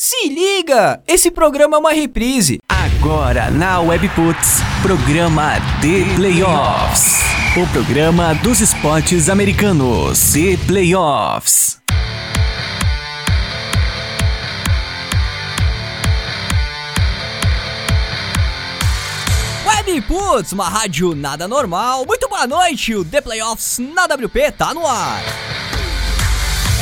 Se liga! Esse programa é uma reprise. Agora na Webputs, programa The Playoffs. O programa dos esportes americanos. The Playoffs. Webputs, uma rádio nada normal. Muito boa noite, o The Playoffs na WP tá no ar.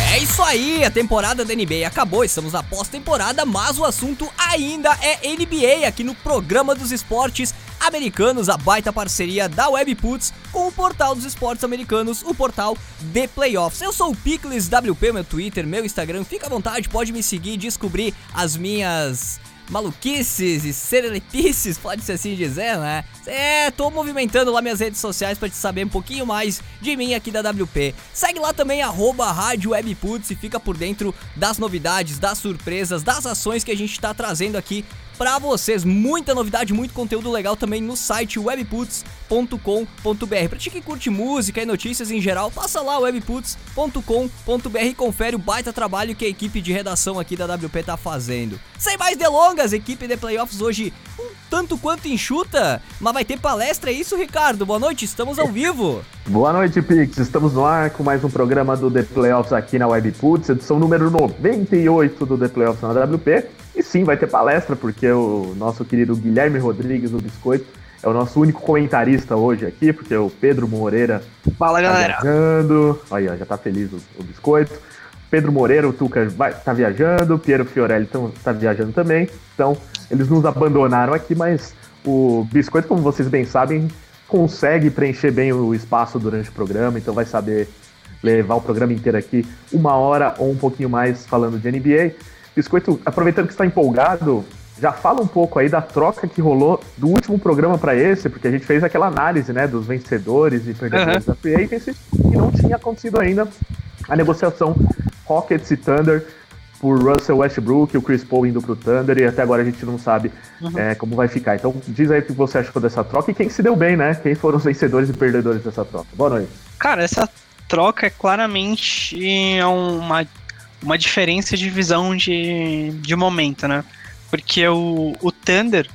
É isso aí, a temporada da NBA acabou, estamos na pós-temporada, mas o assunto ainda é NBA aqui no programa dos esportes americanos, a baita parceria da Webputs com o portal dos esportes americanos, o portal The Playoffs. Eu sou o Picles WP, meu Twitter, meu Instagram, fica à vontade, pode me seguir descobrir as minhas maluquices e serelepices, pode ser assim dizer, né? É, tô movimentando lá minhas redes sociais para te saber um pouquinho mais de mim aqui da WP. Segue lá também, arroba Rádio Webputs e fica por dentro das novidades, das surpresas, das ações que a gente tá trazendo aqui para vocês. Muita novidade, muito conteúdo legal também no site webputs.com.br. Pra ti que curte música e notícias em geral, passa lá webputs.com.br e confere o baita trabalho que a equipe de redação aqui da WP tá fazendo. Sem mais delongas, equipe de playoffs hoje um tanto quanto enxuta, mas vai ter palestra, é isso, Ricardo? Boa noite, estamos ao vivo. Boa noite, Pix. Estamos no ar com mais um programa do The Playoffs aqui na Webputs, edição número 98 do The Playoffs na WP. E sim, vai ter palestra, porque o nosso querido Guilherme Rodrigues do Biscoito é o nosso único comentarista hoje aqui, porque o Pedro Moreira Fala, tá galera. viajando. Aí, ó, já tá feliz o, o Biscoito. Pedro Moreira, o Tuca, vai, tá viajando. Piero Fiorelli tão, tá viajando também. Então, eles nos abandonaram aqui, mas o Biscoito, como vocês bem sabem, consegue preencher bem o espaço durante o programa, então vai saber levar o programa inteiro aqui, uma hora ou um pouquinho mais falando de NBA. Biscoito, aproveitando que está empolgado, já fala um pouco aí da troca que rolou do último programa para esse, porque a gente fez aquela análise, né, dos vencedores e perdedores Uhum. da Free Agency, e não tinha acontecido ainda a negociação Rockets e Thunder por Russell Westbrook e o Chris Paul indo pro Thunder, e até agora a gente não sabe é, como vai ficar. Então diz aí o que você achou dessa troca e quem se deu bem, né? Quem foram os vencedores e perdedores dessa troca. Boa noite. Cara, essa troca é claramente uma, uma diferença de visão de, de momento, né? Porque o, o Thunder,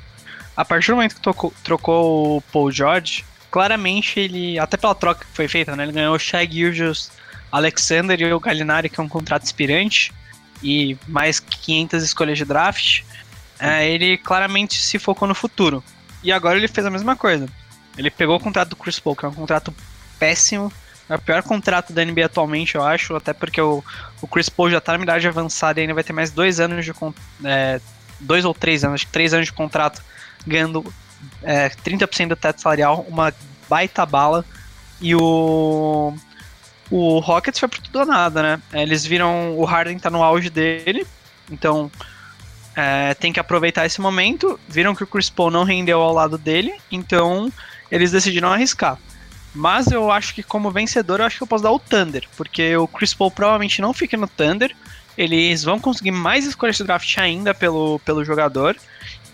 a partir do momento que tocou- trocou o Paul George, claramente ele, até pela troca que foi feita, né? Ele ganhou o Shai Gilgeous Alexander e o Gallinari, que é um contrato expirante, e mais 500 escolhas de draft. É, ele claramente se focou no futuro. E agora ele fez a mesma coisa. Ele pegou o contrato do Chris Paul, que é um contrato péssimo. É o pior contrato da NBA atualmente, eu acho, até porque o, o Chris Paul já tá na idade avançada e ainda vai ter mais dois anos de é, dois ou três anos, acho que três anos de contrato, ganhando é, 30% do teto salarial, uma baita bala. E o. O Rockets foi por tudo ou nada, né? Eles viram o Harden tá no auge dele, então é, tem que aproveitar esse momento. Viram que o Chris Paul não rendeu ao lado dele, então eles decidiram arriscar. Mas eu acho que como vencedor, eu acho que eu posso dar o Thunder, porque o Chris Paul provavelmente não fica no Thunder. Eles vão conseguir mais escolhas de draft ainda pelo, pelo jogador.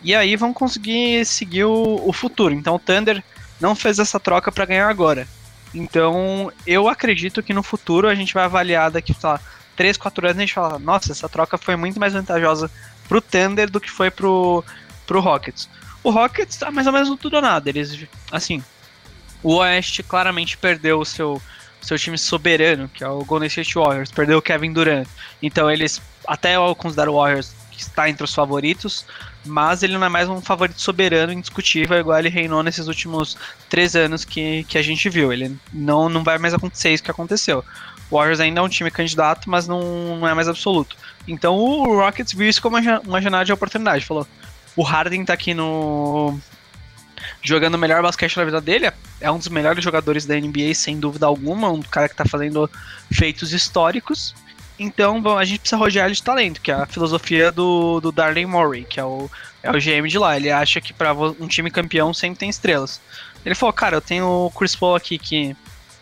E aí vão conseguir seguir o, o futuro. Então o Thunder não fez essa troca para ganhar agora. Então eu acredito que no futuro a gente vai avaliar daqui, sei lá, 3, 4 anos e a gente fala, nossa, essa troca foi muito mais vantajosa pro Thunder do que foi pro, pro Rockets. O Rockets tá mais ou menos no tudo ou nada. Eles, assim, o Oeste claramente perdeu o seu, seu time soberano, que é o Golden State Warriors, perdeu o Kevin Durant. Então eles, até eu considero o Warriors que está entre os favoritos, mas ele não é mais um favorito soberano, indiscutível, igual ele reinou nesses últimos três anos que, que a gente viu. Ele não, não vai mais acontecer isso que aconteceu. O Warriors ainda é um time candidato, mas não, não é mais absoluto. Então o Rockets viu isso como uma, uma janela de oportunidade. Falou: o Harden tá aqui no. Jogando o melhor basquete da vida dele. É um dos melhores jogadores da NBA, sem dúvida alguma. Um cara que tá fazendo feitos históricos. Então bom, a gente precisa rodear ele de talento, que é a filosofia do, do Morey, que é o, é o GM de lá. Ele acha que para um time campeão sempre tem estrelas. Ele falou: cara, eu tenho o Chris Paul aqui que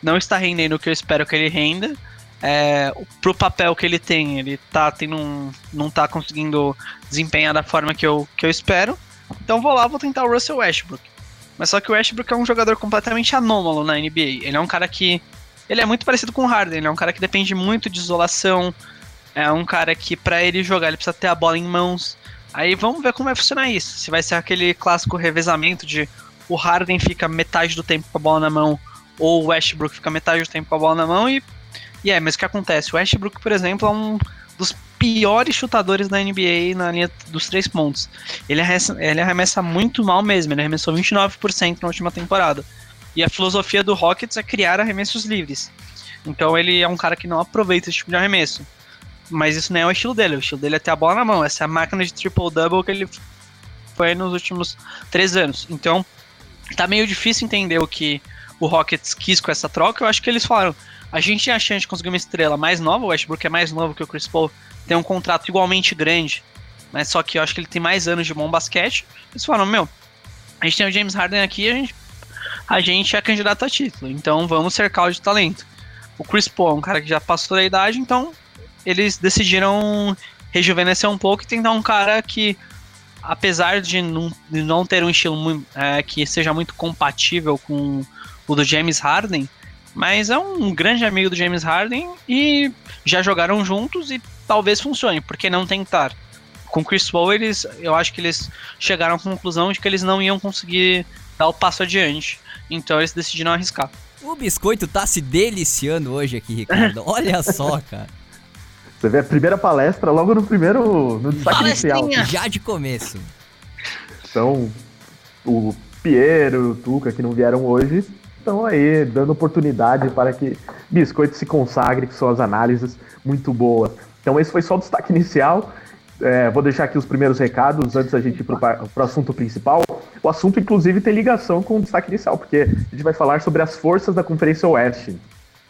não está rendendo o que eu espero que ele renda. É, pro papel que ele tem, ele tá tendo um, não tá conseguindo desempenhar da forma que eu, que eu espero. Então vou lá, vou tentar o Russell Westbrook. Mas só que o Westbrook é um jogador completamente anômalo na NBA. Ele é um cara que. Ele é muito parecido com o Harden, ele é um cara que depende muito de isolação. é um cara que para ele jogar ele precisa ter a bola em mãos. Aí vamos ver como vai funcionar isso. Se vai ser aquele clássico revezamento de o Harden fica metade do tempo com a bola na mão ou o Westbrook fica metade do tempo com a bola na mão e e é, mas o que acontece? O Westbrook, por exemplo, é um dos piores chutadores da NBA na linha dos três pontos. Ele arremessa, ele arremessa muito mal mesmo, ele arremessou 29% na última temporada. E a filosofia do Rockets é criar arremessos livres. Então ele é um cara que não aproveita esse tipo de arremesso. Mas isso não é o estilo dele. O estilo dele é ter a bola na mão. Essa é a máquina de triple-double que ele foi nos últimos três anos. Então, tá meio difícil entender o que o Rockets quis com essa troca. Eu acho que eles falaram: a gente tinha a chance de conseguir uma estrela mais nova. O Westbrook é mais novo que o Chris Paul, tem um contrato igualmente grande, mas só que eu acho que ele tem mais anos de bom basquete. Eles falaram: meu, a gente tem o James Harden aqui, a gente, a gente é candidato a título, então vamos cercar o de talento. O Chris Paul é um cara que já passou da idade, então eles decidiram rejuvenescer um pouco e tentar um cara que, apesar de não, de não ter um estilo muito, é, que seja muito compatível com o do James Harden, mas é um grande amigo do James Harden e já jogaram juntos e talvez funcione, porque não tentar? Com o Chris Paul, eles, eu acho que eles chegaram à conclusão de que eles não iam conseguir dar o passo adiante, então eles decidiram arriscar. O biscoito tá se deliciando hoje aqui, Ricardo. Olha só, cara. Você vê a primeira palestra logo no primeiro. no destaque inicial. Já de começo. Então, o Piero, o Tuca, que não vieram hoje, estão aí dando oportunidade para que Biscoito se consagre com suas análises muito boas. Então, esse foi só o destaque inicial. É, vou deixar aqui os primeiros recados antes da gente ir para o assunto principal. O assunto, inclusive, tem ligação com o destaque inicial, porque a gente vai falar sobre as forças da Conferência Oeste.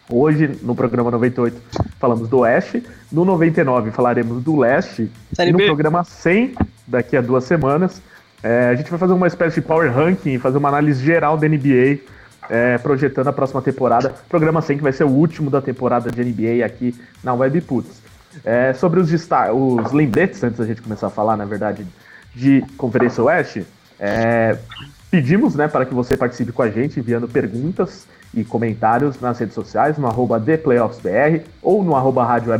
Hoje, no programa 98, falamos do Oeste. No 99, falaremos do Leste. Série e no B. programa 100, daqui a duas semanas, é, a gente vai fazer uma espécie de power ranking, fazer uma análise geral da NBA, é, projetando a próxima temporada. Programa 100, que vai ser o último da temporada de NBA aqui na Webputs. É, sobre os, os lembretes, antes da gente começar a falar, na verdade, de Conferência Oeste, é, pedimos né, para que você participe com a gente, enviando perguntas e comentários nas redes sociais, no arroba ThePlayoffsBR ou no arroba Rádio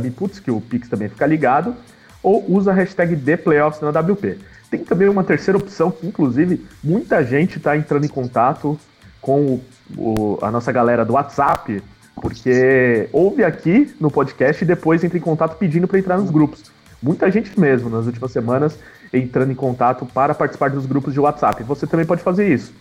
que o Pix também fica ligado, ou usa a hashtag ThePlayoffs na WP. Tem também uma terceira opção que, inclusive, muita gente está entrando em contato com o, o, a nossa galera do WhatsApp, porque ouve aqui no podcast e depois entra em contato pedindo para entrar nos grupos. Muita gente mesmo, nas últimas semanas, entrando em contato para participar dos grupos de WhatsApp. Você também pode fazer isso.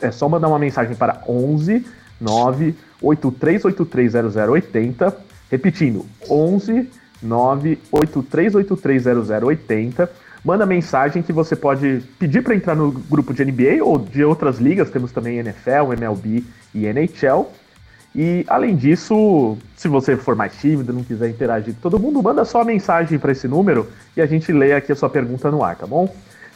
É só mandar uma mensagem para 11 983830080, repetindo, 11 983830080. Manda mensagem que você pode pedir para entrar no grupo de NBA ou de outras ligas, temos também NFL, MLB e NHL. E além disso, se você for mais tímido, não quiser interagir com todo mundo, manda só mensagem para esse número e a gente lê aqui a sua pergunta no ar, tá bom?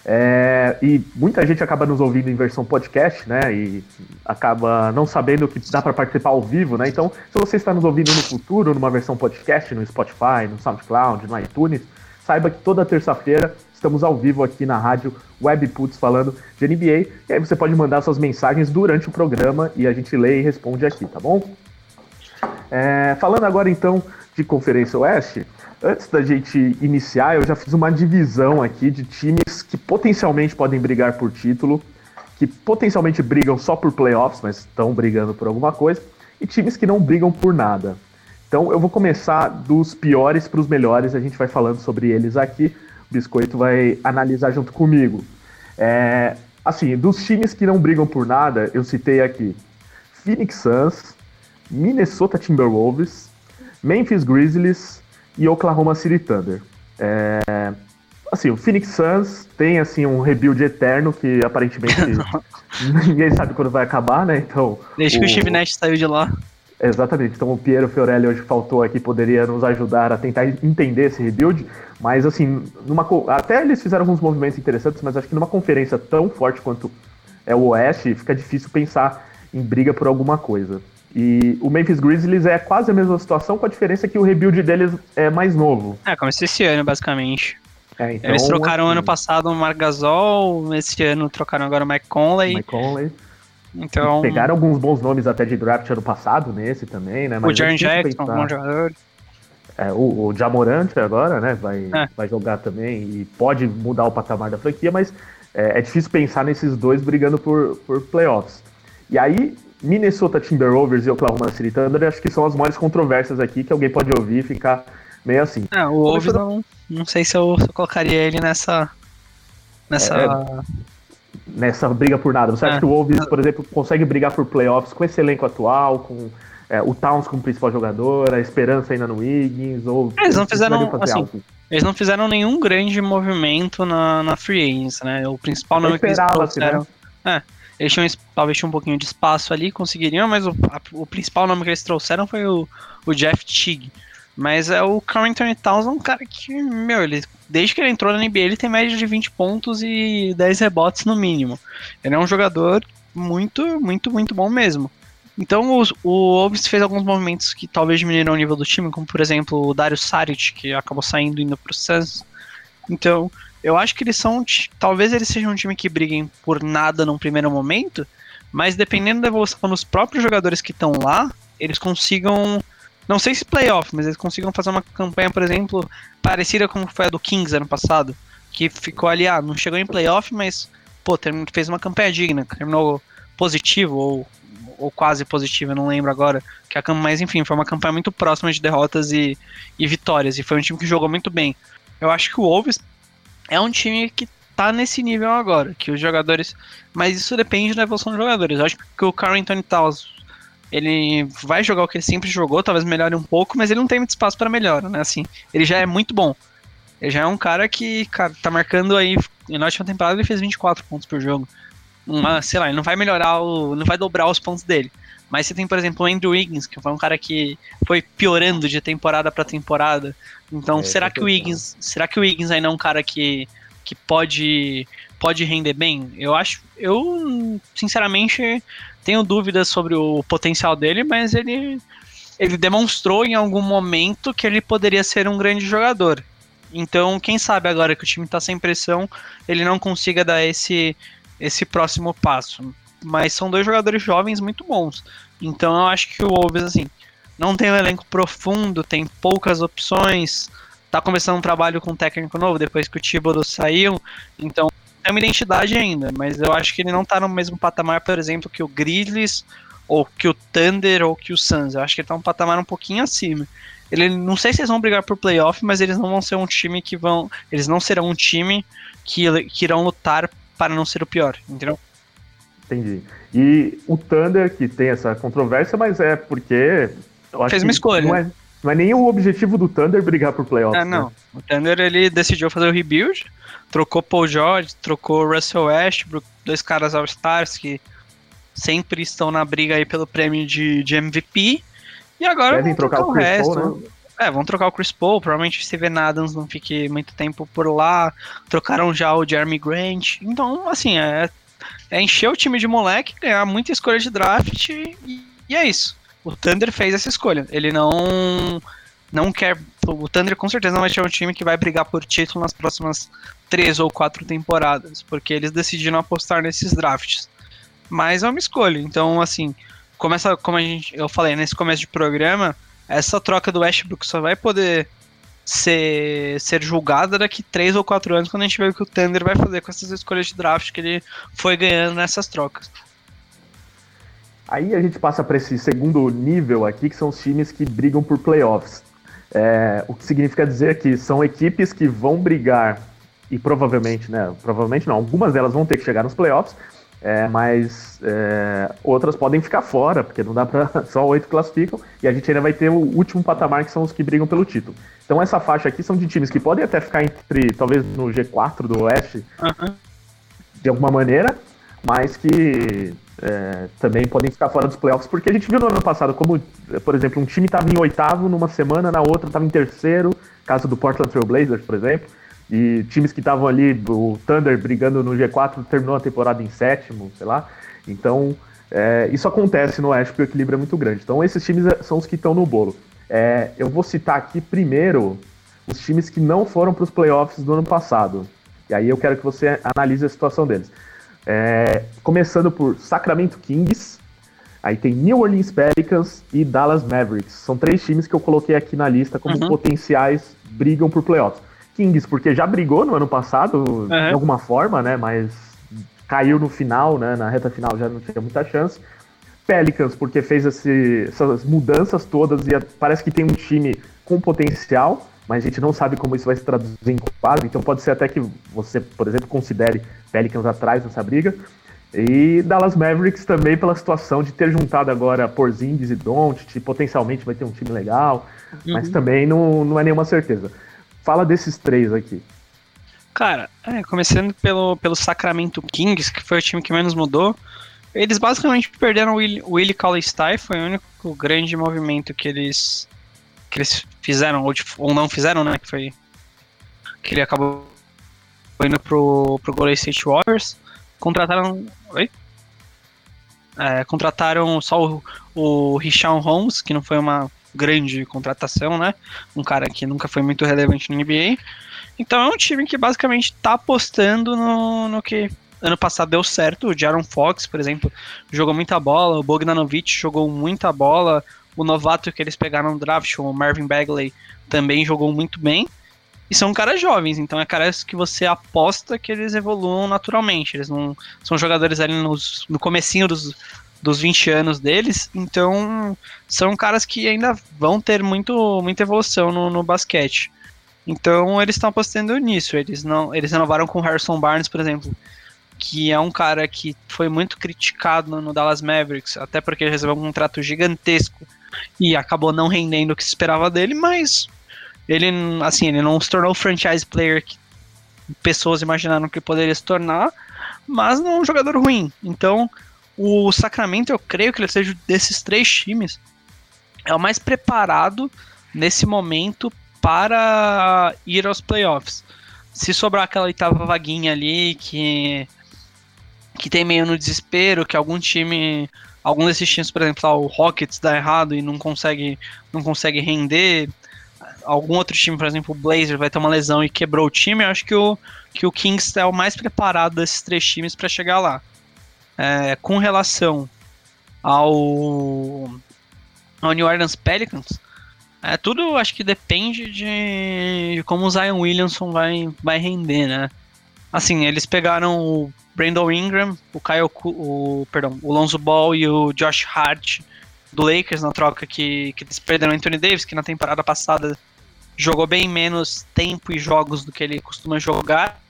É, e muita gente acaba nos ouvindo em versão podcast, né? E acaba não sabendo que dá para participar ao vivo, né? Então, se você está nos ouvindo no futuro, numa versão podcast, no Spotify, no SoundCloud, no iTunes, saiba que toda terça-feira estamos ao vivo aqui na rádio Webputs falando de NBA. E aí você pode mandar suas mensagens durante o programa e a gente lê e responde aqui, tá bom? É, falando agora então de Conferência Oeste, antes da gente iniciar, eu já fiz uma divisão aqui de times que potencialmente podem brigar por título, que potencialmente brigam só por playoffs, mas estão brigando por alguma coisa, e times que não brigam por nada. Então eu vou começar dos piores para os melhores, a gente vai falando sobre eles aqui. O Biscoito vai analisar junto comigo. É, assim, dos times que não brigam por nada, eu citei aqui Phoenix Suns, Minnesota Timberwolves, Memphis Grizzlies e Oklahoma City Thunder. É, assim, o Phoenix Suns tem assim um rebuild eterno que aparentemente ninguém sabe quando vai acabar, né? Então, Desde o, que o Steve Nash saiu de lá. Exatamente. Então o Piero Fiorelli hoje faltou aqui, poderia nos ajudar a tentar entender esse rebuild. Mas assim, numa, até eles fizeram alguns movimentos interessantes, mas acho que numa conferência tão forte quanto é o Oeste, fica difícil pensar em briga por alguma coisa. E o Memphis Grizzlies é quase a mesma situação, com a diferença que o rebuild deles é mais novo. É, começou esse ano, basicamente. É, então, Eles trocaram assim, ano passado o Marc Gasol, esse ano trocaram agora o Mike Conley. Mike Conley. Então... Pegaram alguns bons nomes até de draft ano passado nesse também, né? Mas o Jaron Jackson, um bom jogador. É, o, o Jamorant agora, né, vai, é. vai jogar também e pode mudar o patamar da franquia, mas é, é, difícil pensar nesses dois brigando por, por playoffs. E aí, Minnesota Timberwolves e Oklahoma City Thunder, acho que são as maiores controvérsias aqui que alguém pode ouvir e ficar meio assim. É, o Wolves não, não sei se eu, se eu colocaria ele nessa. Nessa. É, nessa briga por nada. Você acha é. que o Wolves, por exemplo, consegue brigar por playoffs com esse elenco atual, com é, o Towns como principal jogador, a esperança ainda no Wiggins, ou eles não fizeram assim, eles não fizeram nenhum grande movimento na, na Free Agents, né? O principal nome que eles trouxeram, né? é, eles tinham talvez tinham um pouquinho de espaço ali, conseguiriam, mas o, a, o principal nome que eles trouxeram foi o, o Jeff Teague. Mas é o Carrington Towns é um cara que, meu, ele, desde que ele entrou na NBA, ele tem média de 20 pontos e 10 rebotes no mínimo. Ele é um jogador muito, muito, muito bom mesmo. Então o, o Wolves fez alguns movimentos que talvez diminuíram o nível do time, como por exemplo o Dario Saric, que acabou saindo indo pro Suns. Então, eu acho que eles são. Talvez eles sejam um time que briguem por nada num primeiro momento, mas dependendo da evolução dos próprios jogadores que estão lá, eles consigam. Não sei se playoff, mas eles consigam fazer uma campanha, por exemplo, parecida com foi a do Kings ano passado. Que ficou ali, ah, não chegou em playoff, mas, pô, fez uma campanha digna, terminou positivo ou ou quase positiva, não lembro agora. Que a, mas enfim, foi uma campanha muito próxima de derrotas e, e vitórias. E foi um time que jogou muito bem. Eu acho que o Wolves é um time que tá nesse nível agora, que os jogadores. Mas isso depende da evolução dos jogadores. Eu acho que o Carrington Towns ele vai jogar o que ele sempre jogou, talvez melhore um pouco, mas ele não tem muito espaço para melhora, né? Assim, ele já é muito bom. Ele já é um cara que, cara, tá marcando aí. Na última temporada ele fez 24 pontos por jogo uma, sei lá, ele não vai melhorar o. não vai dobrar os pontos dele. Mas você tem, por exemplo, o Andrew Wiggins, que foi um cara que foi piorando de temporada para temporada. Então, é, será que o Wiggins, será que o Wiggins ainda é um cara que, que pode pode render bem? Eu acho, eu sinceramente tenho dúvidas sobre o potencial dele, mas ele ele demonstrou em algum momento que ele poderia ser um grande jogador. Então, quem sabe agora que o time está sem pressão, ele não consiga dar esse esse próximo passo. Mas são dois jogadores jovens muito bons. Então eu acho que o Wolves, assim, não tem um elenco profundo, tem poucas opções, tá começando um trabalho com um técnico novo depois que o Thibodeau saiu, então tem uma identidade ainda, mas eu acho que ele não tá no mesmo patamar, por exemplo, que o Grizzlies, ou que o Thunder, ou que o Suns. Eu acho que ele tá um patamar um pouquinho acima. Ele não sei se eles vão brigar por playoff, mas eles não vão ser um time que vão. Eles não serão um time que, que irão lutar para não ser o pior, entendeu? Entendi. E o Thunder, que tem essa controvérsia, mas é porque. Fez uma escolha. Não é, não é nem o objetivo do Thunder brigar por playoffs. É, não. Né? O Thunder ele decidiu fazer o rebuild, trocou Paul George, trocou Russell Westbrook, dois caras All-Stars que sempre estão na briga aí pelo prêmio de, de MVP. E agora Devem trocar, trocar o, o resto. Paul, né? É, vão trocar o Chris Paul, provavelmente o Steven Adams não fique muito tempo por lá. Trocaram já o Jeremy Grant. Então, assim, é, é encher o time de moleque, ganhar muita escolha de draft e, e é isso. O Thunder fez essa escolha. Ele não não quer. O Thunder com certeza não vai ser um time que vai brigar por título nas próximas três ou quatro temporadas, porque eles decidiram apostar nesses drafts. Mas é uma escolha. Então, assim, começa, como a gente, eu falei nesse começo de programa, essa troca do Westbrook só vai poder ser, ser julgada daqui 3 ou 4 anos, quando a gente ver o que o Thunder vai fazer com essas escolhas de draft que ele foi ganhando nessas trocas. Aí a gente passa para esse segundo nível aqui, que são os times que brigam por playoffs. É, o que significa dizer que são equipes que vão brigar, e provavelmente, né? Provavelmente não, algumas delas vão ter que chegar nos playoffs, é, mas é, outras podem ficar fora, porque não dá para só oito classificam, e a gente ainda vai ter o último patamar, que são os que brigam pelo título. Então essa faixa aqui são de times que podem até ficar entre, talvez no G4 do Oeste, uhum. de alguma maneira, mas que é, também podem ficar fora dos playoffs, porque a gente viu no ano passado como, por exemplo, um time estava em oitavo numa semana, na outra estava em terceiro, caso do Portland Trail Blazers, por exemplo, e times que estavam ali, o Thunder brigando no G4, terminou a temporada em sétimo, sei lá. Então, é, isso acontece no Oeste porque o equilíbrio é muito grande. Então, esses times é, são os que estão no bolo. É, eu vou citar aqui primeiro os times que não foram para os playoffs do ano passado. E aí eu quero que você analise a situação deles. É, começando por Sacramento Kings, Aí tem New Orleans Pelicans e Dallas Mavericks. São três times que eu coloquei aqui na lista como uhum. potenciais brigam por playoffs. Kings, porque já brigou no ano passado, uhum. de alguma forma, né? Mas caiu no final, né? Na reta final já não tinha muita chance. Pelicans, porque fez esse, essas mudanças todas e parece que tem um time com potencial, mas a gente não sabe como isso vai se traduzir em quadro, então pode ser até que você, por exemplo, considere Pelicans atrás nessa briga. E Dallas Mavericks também pela situação de ter juntado agora Porzingis e Doncic, potencialmente vai ter um time legal, uhum. mas também não, não é nenhuma certeza. Fala desses três aqui. Cara, é, começando pelo, pelo Sacramento Kings, que foi o time que menos mudou, eles basicamente perderam o Willie, Cauley-Stein, foi o único grande movimento que eles que eles fizeram, ou, ou não fizeram, né, que foi que ele acabou indo pro, pro Golden State Warriors. Contrataram. Oi? É, contrataram só o, o Richard Holmes, que não foi uma grande contratação, né? Um cara que nunca foi muito relevante no NBA. Então é um time que basicamente está apostando no, no que ano passado deu certo. O Jaron Fox, por exemplo, jogou muita bola. O Bogdanovic jogou muita bola. O novato que eles pegaram no draft, o Marvin Bagley, também jogou muito bem. E são caras jovens, então é caras que você aposta que eles evoluam naturalmente. Eles não são jogadores ali nos, no comecinho dos, dos 20 anos deles, então são caras que ainda vão ter muito, muita evolução no, no basquete. Então eles estão apostando nisso. Eles não, eles renovaram com o Harrison Barnes, por exemplo, que é um cara que foi muito criticado no, no Dallas Mavericks, até porque ele recebeu um contrato gigantesco e acabou não rendendo o que se esperava dele, mas ele, assim, ele não se tornou o franchise player que pessoas imaginaram que poderia se tornar, mas não é um jogador ruim. Então, o Sacramento, eu creio que ele seja desses três times, é o mais preparado nesse momento para ir aos playoffs. Se sobrar aquela oitava vaguinha ali que que tem meio no desespero, que algum time, algum desses times, por exemplo, o Rockets dá errado e não consegue não consegue render, algum outro time, por exemplo, o Blazer, vai ter uma lesão e quebrou o time, eu acho que o, que o Kings é o mais preparado desses três times para chegar lá. É, com relação ao, ao New Orleans Pelicans, é, tudo acho que depende de, de como o Zion Williamson vai, vai render, né? Assim, eles pegaram o Brandon Ingram, o Kyle, o, perdão, o Lonzo Ball e o Josh Hart do Lakers na troca que, que eles perderam o Anthony Davis, que na temporada passada jogou bem menos tempo e jogos do que ele costuma jogar.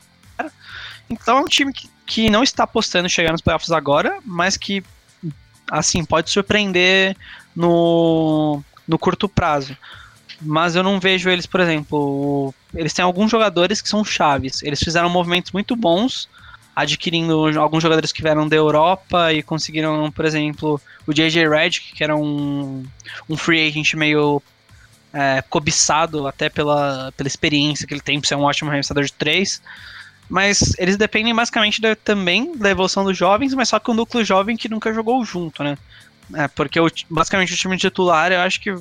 Então é um time que, que não está apostando chegar nos playoffs agora, mas que assim pode surpreender no, no curto prazo. Mas eu não vejo eles, por exemplo, eles têm alguns jogadores que são chaves. Eles fizeram movimentos muito bons, adquirindo alguns jogadores que vieram da Europa e conseguiram, por exemplo, o JJ Redick, que era um, um free agent meio é, cobiçado até pela, pela experiência que ele tem por ser um ótimo arremessador de três. Mas eles dependem basicamente de, também da evolução dos jovens, mas só que um núcleo jovem que nunca jogou junto, né? É, porque o, basicamente o time titular eu acho que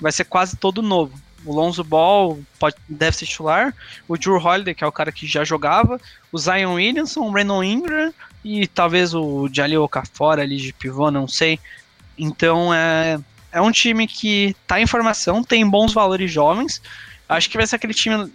vai ser quase todo novo. O Lonzo Ball pode, deve ser titular, o Drew Holiday, que é o cara que já jogava, o Zion Williamson, o Brandon Ingram e talvez o Jalil Okafor ali de pivô, não sei. Então é, é um time que tá em formação, tem bons valores jovens. Acho que vai ser aquele time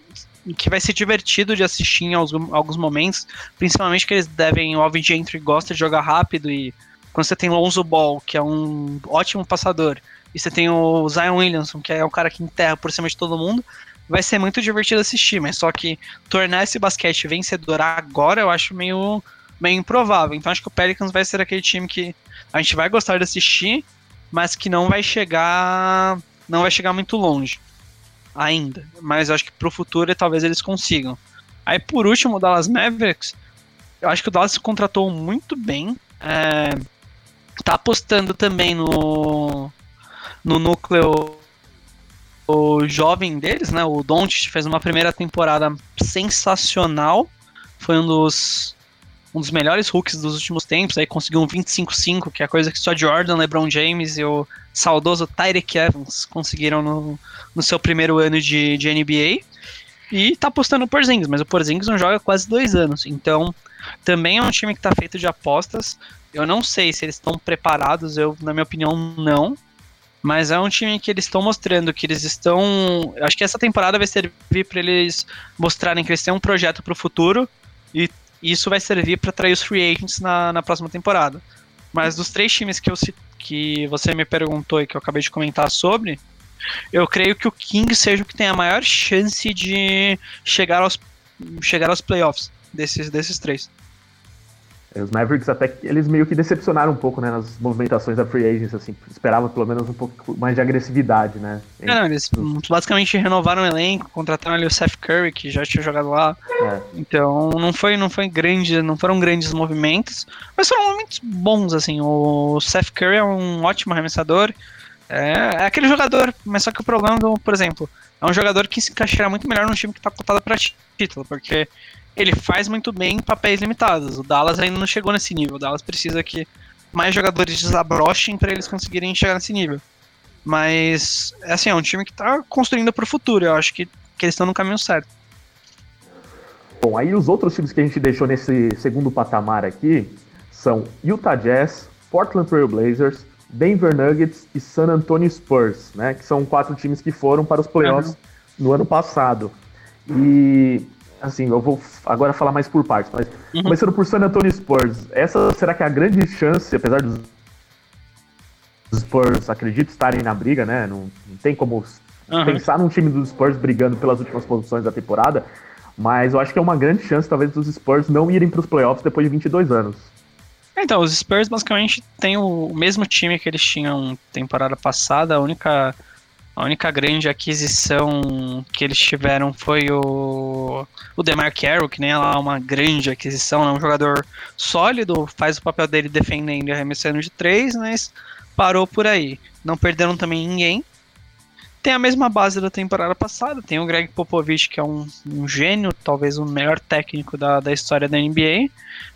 que vai ser divertido de assistir em alguns, momentos, principalmente que eles devem, o Alvin Gentry gosta de jogar rápido e quando você tem Lonzo Ball, que é um ótimo passador, e você tem o Zion Williamson, que é um cara que enterra por cima de todo mundo, vai ser muito divertido assistir, mas só que tornar esse basquete vencedor agora eu acho meio, meio improvável. Então acho que o Pelicans vai ser aquele time que a gente vai gostar de assistir, mas que não vai chegar não vai chegar muito longe ainda. Mas eu acho que pro futuro talvez eles consigam. Aí por último, o Dallas Mavericks, eu acho que o Dallas se contratou muito bem. É, tá apostando também no no núcleo o jovem deles, né? O Doncic fez uma primeira temporada sensacional. Foi um dos um dos melhores hooks dos últimos tempos, aí conseguiu um 25-5, que é coisa que só Jordan, LeBron James e o saudoso Tyreek Evans conseguiram no, no seu primeiro ano de, de NBA. E tá apostando no Porzingis, mas o Porzingis não joga quase dois anos, então também é um time que tá feito de apostas. Eu não sei se eles estão preparados, eu, na minha opinião, não. Mas é um time que eles estão mostrando que eles estão. Acho que essa temporada vai servir para eles mostrarem que eles têm um projeto para o futuro e isso vai servir para atrair os free agents na, na próxima temporada. Mas dos três times que, eu, que você me perguntou e que eu acabei de comentar sobre, eu creio que o King seja o que tem a maior chance de chegar aos, chegar aos playoffs desses, desses três. Os Mavericks até eles meio que decepcionaram um pouco, né, nas movimentações da free agency, assim, esperava pelo menos um pouco mais de agressividade, né? É, não, eles basicamente renovaram o elenco, contrataram ali o Seth Curry, que já tinha jogado lá. É. Então, não foi, não foi grande, não foram grandes movimentos, mas foram movimentos bons, assim. O Seth Curry é um ótimo arremessador, é, é aquele jogador, mas só que o problema, do, por exemplo, é um jogador que se encaixará muito melhor num time que está cotado para título, porque ele faz muito bem papéis limitados. O Dallas ainda não chegou nesse nível. O Dallas precisa que mais jogadores desabrochem para eles conseguirem chegar nesse nível. Mas, assim, é um time que está construindo para o futuro. Eu acho que, que eles estão no caminho certo. Bom, aí os outros times que a gente deixou nesse segundo patamar aqui são Utah Jazz, Portland Trail Blazers, Denver Nuggets e San Antonio Spurs, né? Que são quatro times que foram para os playoffs uhum. no ano passado. E assim, eu vou agora falar mais por partes, mas uhum. começando por San Antonio Spurs, essa será que é a grande chance, apesar dos Spurs, acredito, estarem na briga, né? Não, não tem como uhum. pensar num time dos Spurs brigando pelas últimas posições da temporada, mas eu acho que é uma grande chance, talvez, dos Spurs não irem para os playoffs depois de 22 anos. Então, os Spurs basicamente têm o mesmo time que eles tinham temporada passada, a única a única grande aquisição que eles tiveram foi o, o DeMar Carroll, que nem é lá uma grande aquisição, é um jogador sólido, faz o papel dele defendendo e arremessando de três, mas parou por aí. Não perderam também ninguém. Tem a mesma base da temporada passada, tem o Greg Popovich, que é um, um gênio, talvez o melhor técnico da, da história da NBA,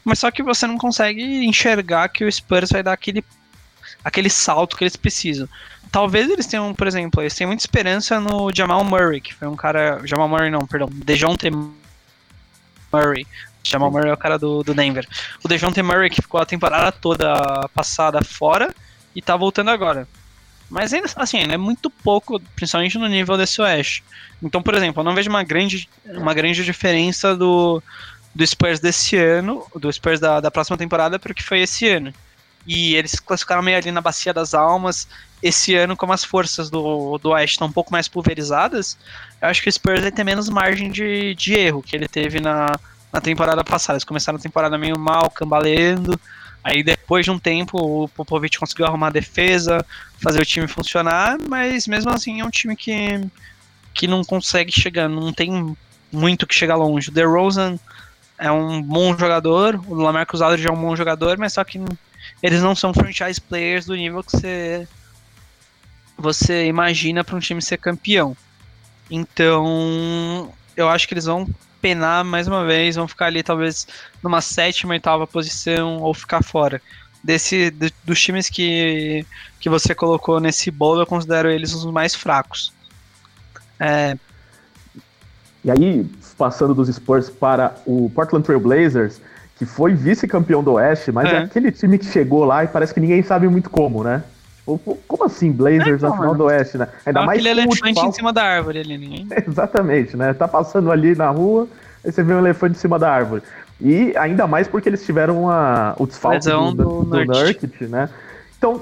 mas só que você não consegue enxergar que o Spurs vai dar aquele, aquele salto que eles precisam talvez eles tenham, por exemplo, eles têm muita esperança no Jamal Murray, que foi um cara. Jamal Murray não, perdão. Dejounte Murray. Jamal Murray é o cara do, do Denver. O Dejounte Murray que ficou a temporada toda passada fora e tá voltando agora. Mas ainda assim, ainda é muito pouco, principalmente no nível desse Oeste. Então, por exemplo, eu não vejo uma grande, uma grande diferença do, do Spurs desse ano, do Spurs da, da próxima temporada para o que foi esse ano e eles classificaram meio ali na Bacia das Almas. Esse ano, como as forças do, do Oeste estão um pouco mais pulverizadas, eu acho que o Spurs vai ter menos margem de, de erro que ele teve na, na temporada passada. Eles começaram a temporada meio mal, cambaleando. Aí depois de um tempo o Popovich conseguiu arrumar a defesa, fazer o time funcionar, mas mesmo assim é um time que, que não consegue chegar, não tem muito que chegar longe. O DeRozan é um bom jogador, o Lamarcus Aldridge é um bom jogador, mas só que eles não são franchise players do nível que você você imagina para um time ser campeão. Então, eu acho que eles vão penar mais uma vez, vão ficar ali talvez numa sétima, oitava posição ou ficar fora. Desse, de, dos times que, que você colocou nesse bolo, eu considero eles os mais fracos. É... E aí, passando dos Spurs para o Portland Trail Blazers, que foi vice-campeão do Oeste, mas é. é. aquele time que chegou lá e parece que ninguém sabe muito como, né? Como assim, Blazers é, na final do Oeste, né? Ainda mais aquele elefante em cima da árvore ali, ninguém. Exatamente, né? Tá passando ali na rua, aí você vê um elefante em cima da árvore. E ainda mais porque eles tiveram a, o desfalque do, do, do Nurkic, né? Então,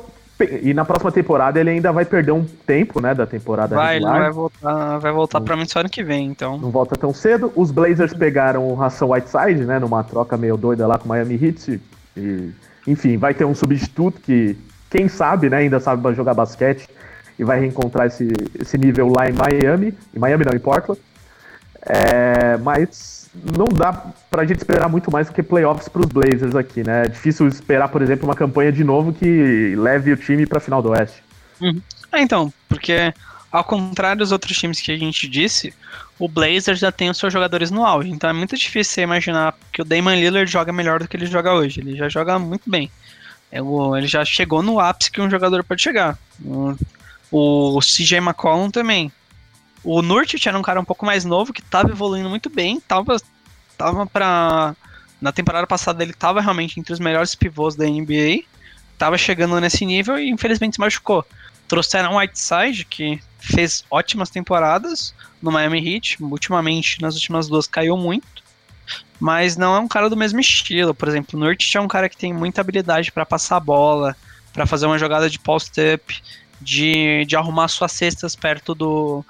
e na próxima temporada ele ainda vai perder um tempo, né, da temporada vai, regular. Ele vai voltar, vai voltar para mim só ano que vem, então. Não volta tão cedo. Os Blazers pegaram o Ração Whiteside, né, numa troca meio doida lá com o Miami Heat. E, enfim, vai ter um substituto que, quem sabe, né, ainda sabe jogar basquete e vai reencontrar esse, esse nível lá em Miami. Em Miami não, em Portland. É, mas não dá pra gente esperar muito mais do que playoffs pros Blazers aqui, né? É difícil esperar, por exemplo, uma campanha de novo que leve o time pra final do Oeste. Uhum. É, então, porque ao contrário dos outros times que a gente disse, o Blazers já tem os seus jogadores no auge, então é muito difícil você imaginar que o Damon Lillard joga melhor do que ele joga hoje. Ele já joga muito bem. É ele já chegou no ápice que um jogador pode chegar. O CJ McCollum também. O Nurkic era um cara um pouco mais novo, que estava evoluindo muito bem, tava, tava pra na temporada passada ele estava realmente entre os melhores pivôs da NBA, estava chegando nesse nível e infelizmente se machucou. Trouxeram Whiteside, que fez ótimas temporadas no Miami Heat, ultimamente nas últimas duas caiu muito, mas não é um cara do mesmo estilo. Por exemplo, o Nurkic é um cara que tem muita habilidade para passar a bola, para fazer uma jogada de post-up, de, de arrumar suas cestas perto do,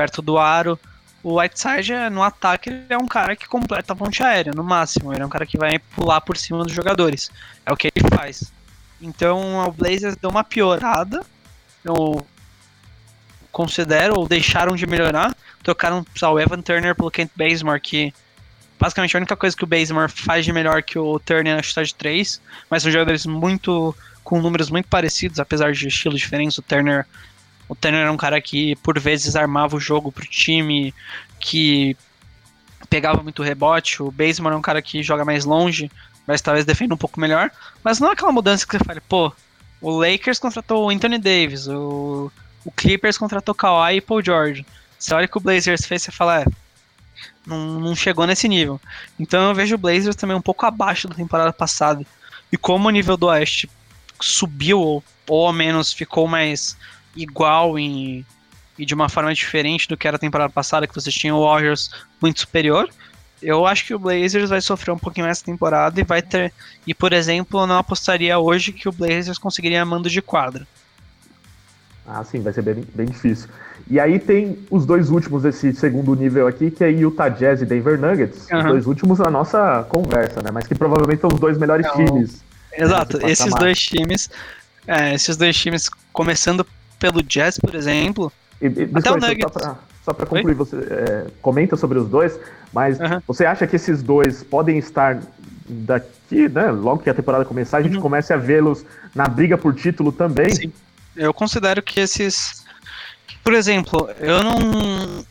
perto do aro. O Whiteside, no ataque, ele é um cara que completa a ponte aérea, no máximo. Ele é um cara que vai pular por cima dos jogadores. É o que ele faz. Então, o Blazers deu uma piorada. Eu considero, ou deixaram de melhorar. Trocaram o Evan Turner pelo Kent Bazemore, que basicamente a única coisa que o Bazemore faz de melhor que o Turner é chutar de 3. Mas são jogadores muito com números muito parecidos, apesar de estilos diferentes. O Turner o Turner era um cara que por vezes armava o jogo pro time, que pegava muito rebote. O Bazemore é um cara que joga mais longe, mas talvez defenda um pouco melhor. Mas não é aquela mudança que você fala, pô, o Lakers contratou o Anthony Davis, o, o Clippers contratou Kawhi e Paul George. Você olha que o Blazers fez, você fala, é, não, não chegou nesse nível. Então eu vejo o Blazers também um pouco abaixo da temporada passada. E como o nível do Oeste subiu, ou, ou ao menos ficou mais igual em, e de uma forma diferente do que era a temporada passada, que vocês tinham o Warriors muito superior. Eu acho que o Blazers vai sofrer um pouquinho essa temporada e vai ter. E, por exemplo, eu não apostaria hoje que o Blazers conseguiria mando de quadra. Ah, sim, vai ser bem, bem difícil. E aí tem os dois últimos desse segundo nível aqui, que é Utah Jazz e Denver Nuggets. Uhum. Os dois últimos na nossa conversa, né? Mas que provavelmente são os dois melhores não. times. Exato, esses dois times. É, esses dois times, começando pelo Jazz, por exemplo. E, e, até o Nuggets. Só para concluir, você é, comenta sobre os dois, mas uhum. você acha que esses dois podem estar daqui, né? Logo que a temporada começar, a gente uhum. comece a vê-los na briga por título também? Sim. Eu considero que esses. Por exemplo, eu não.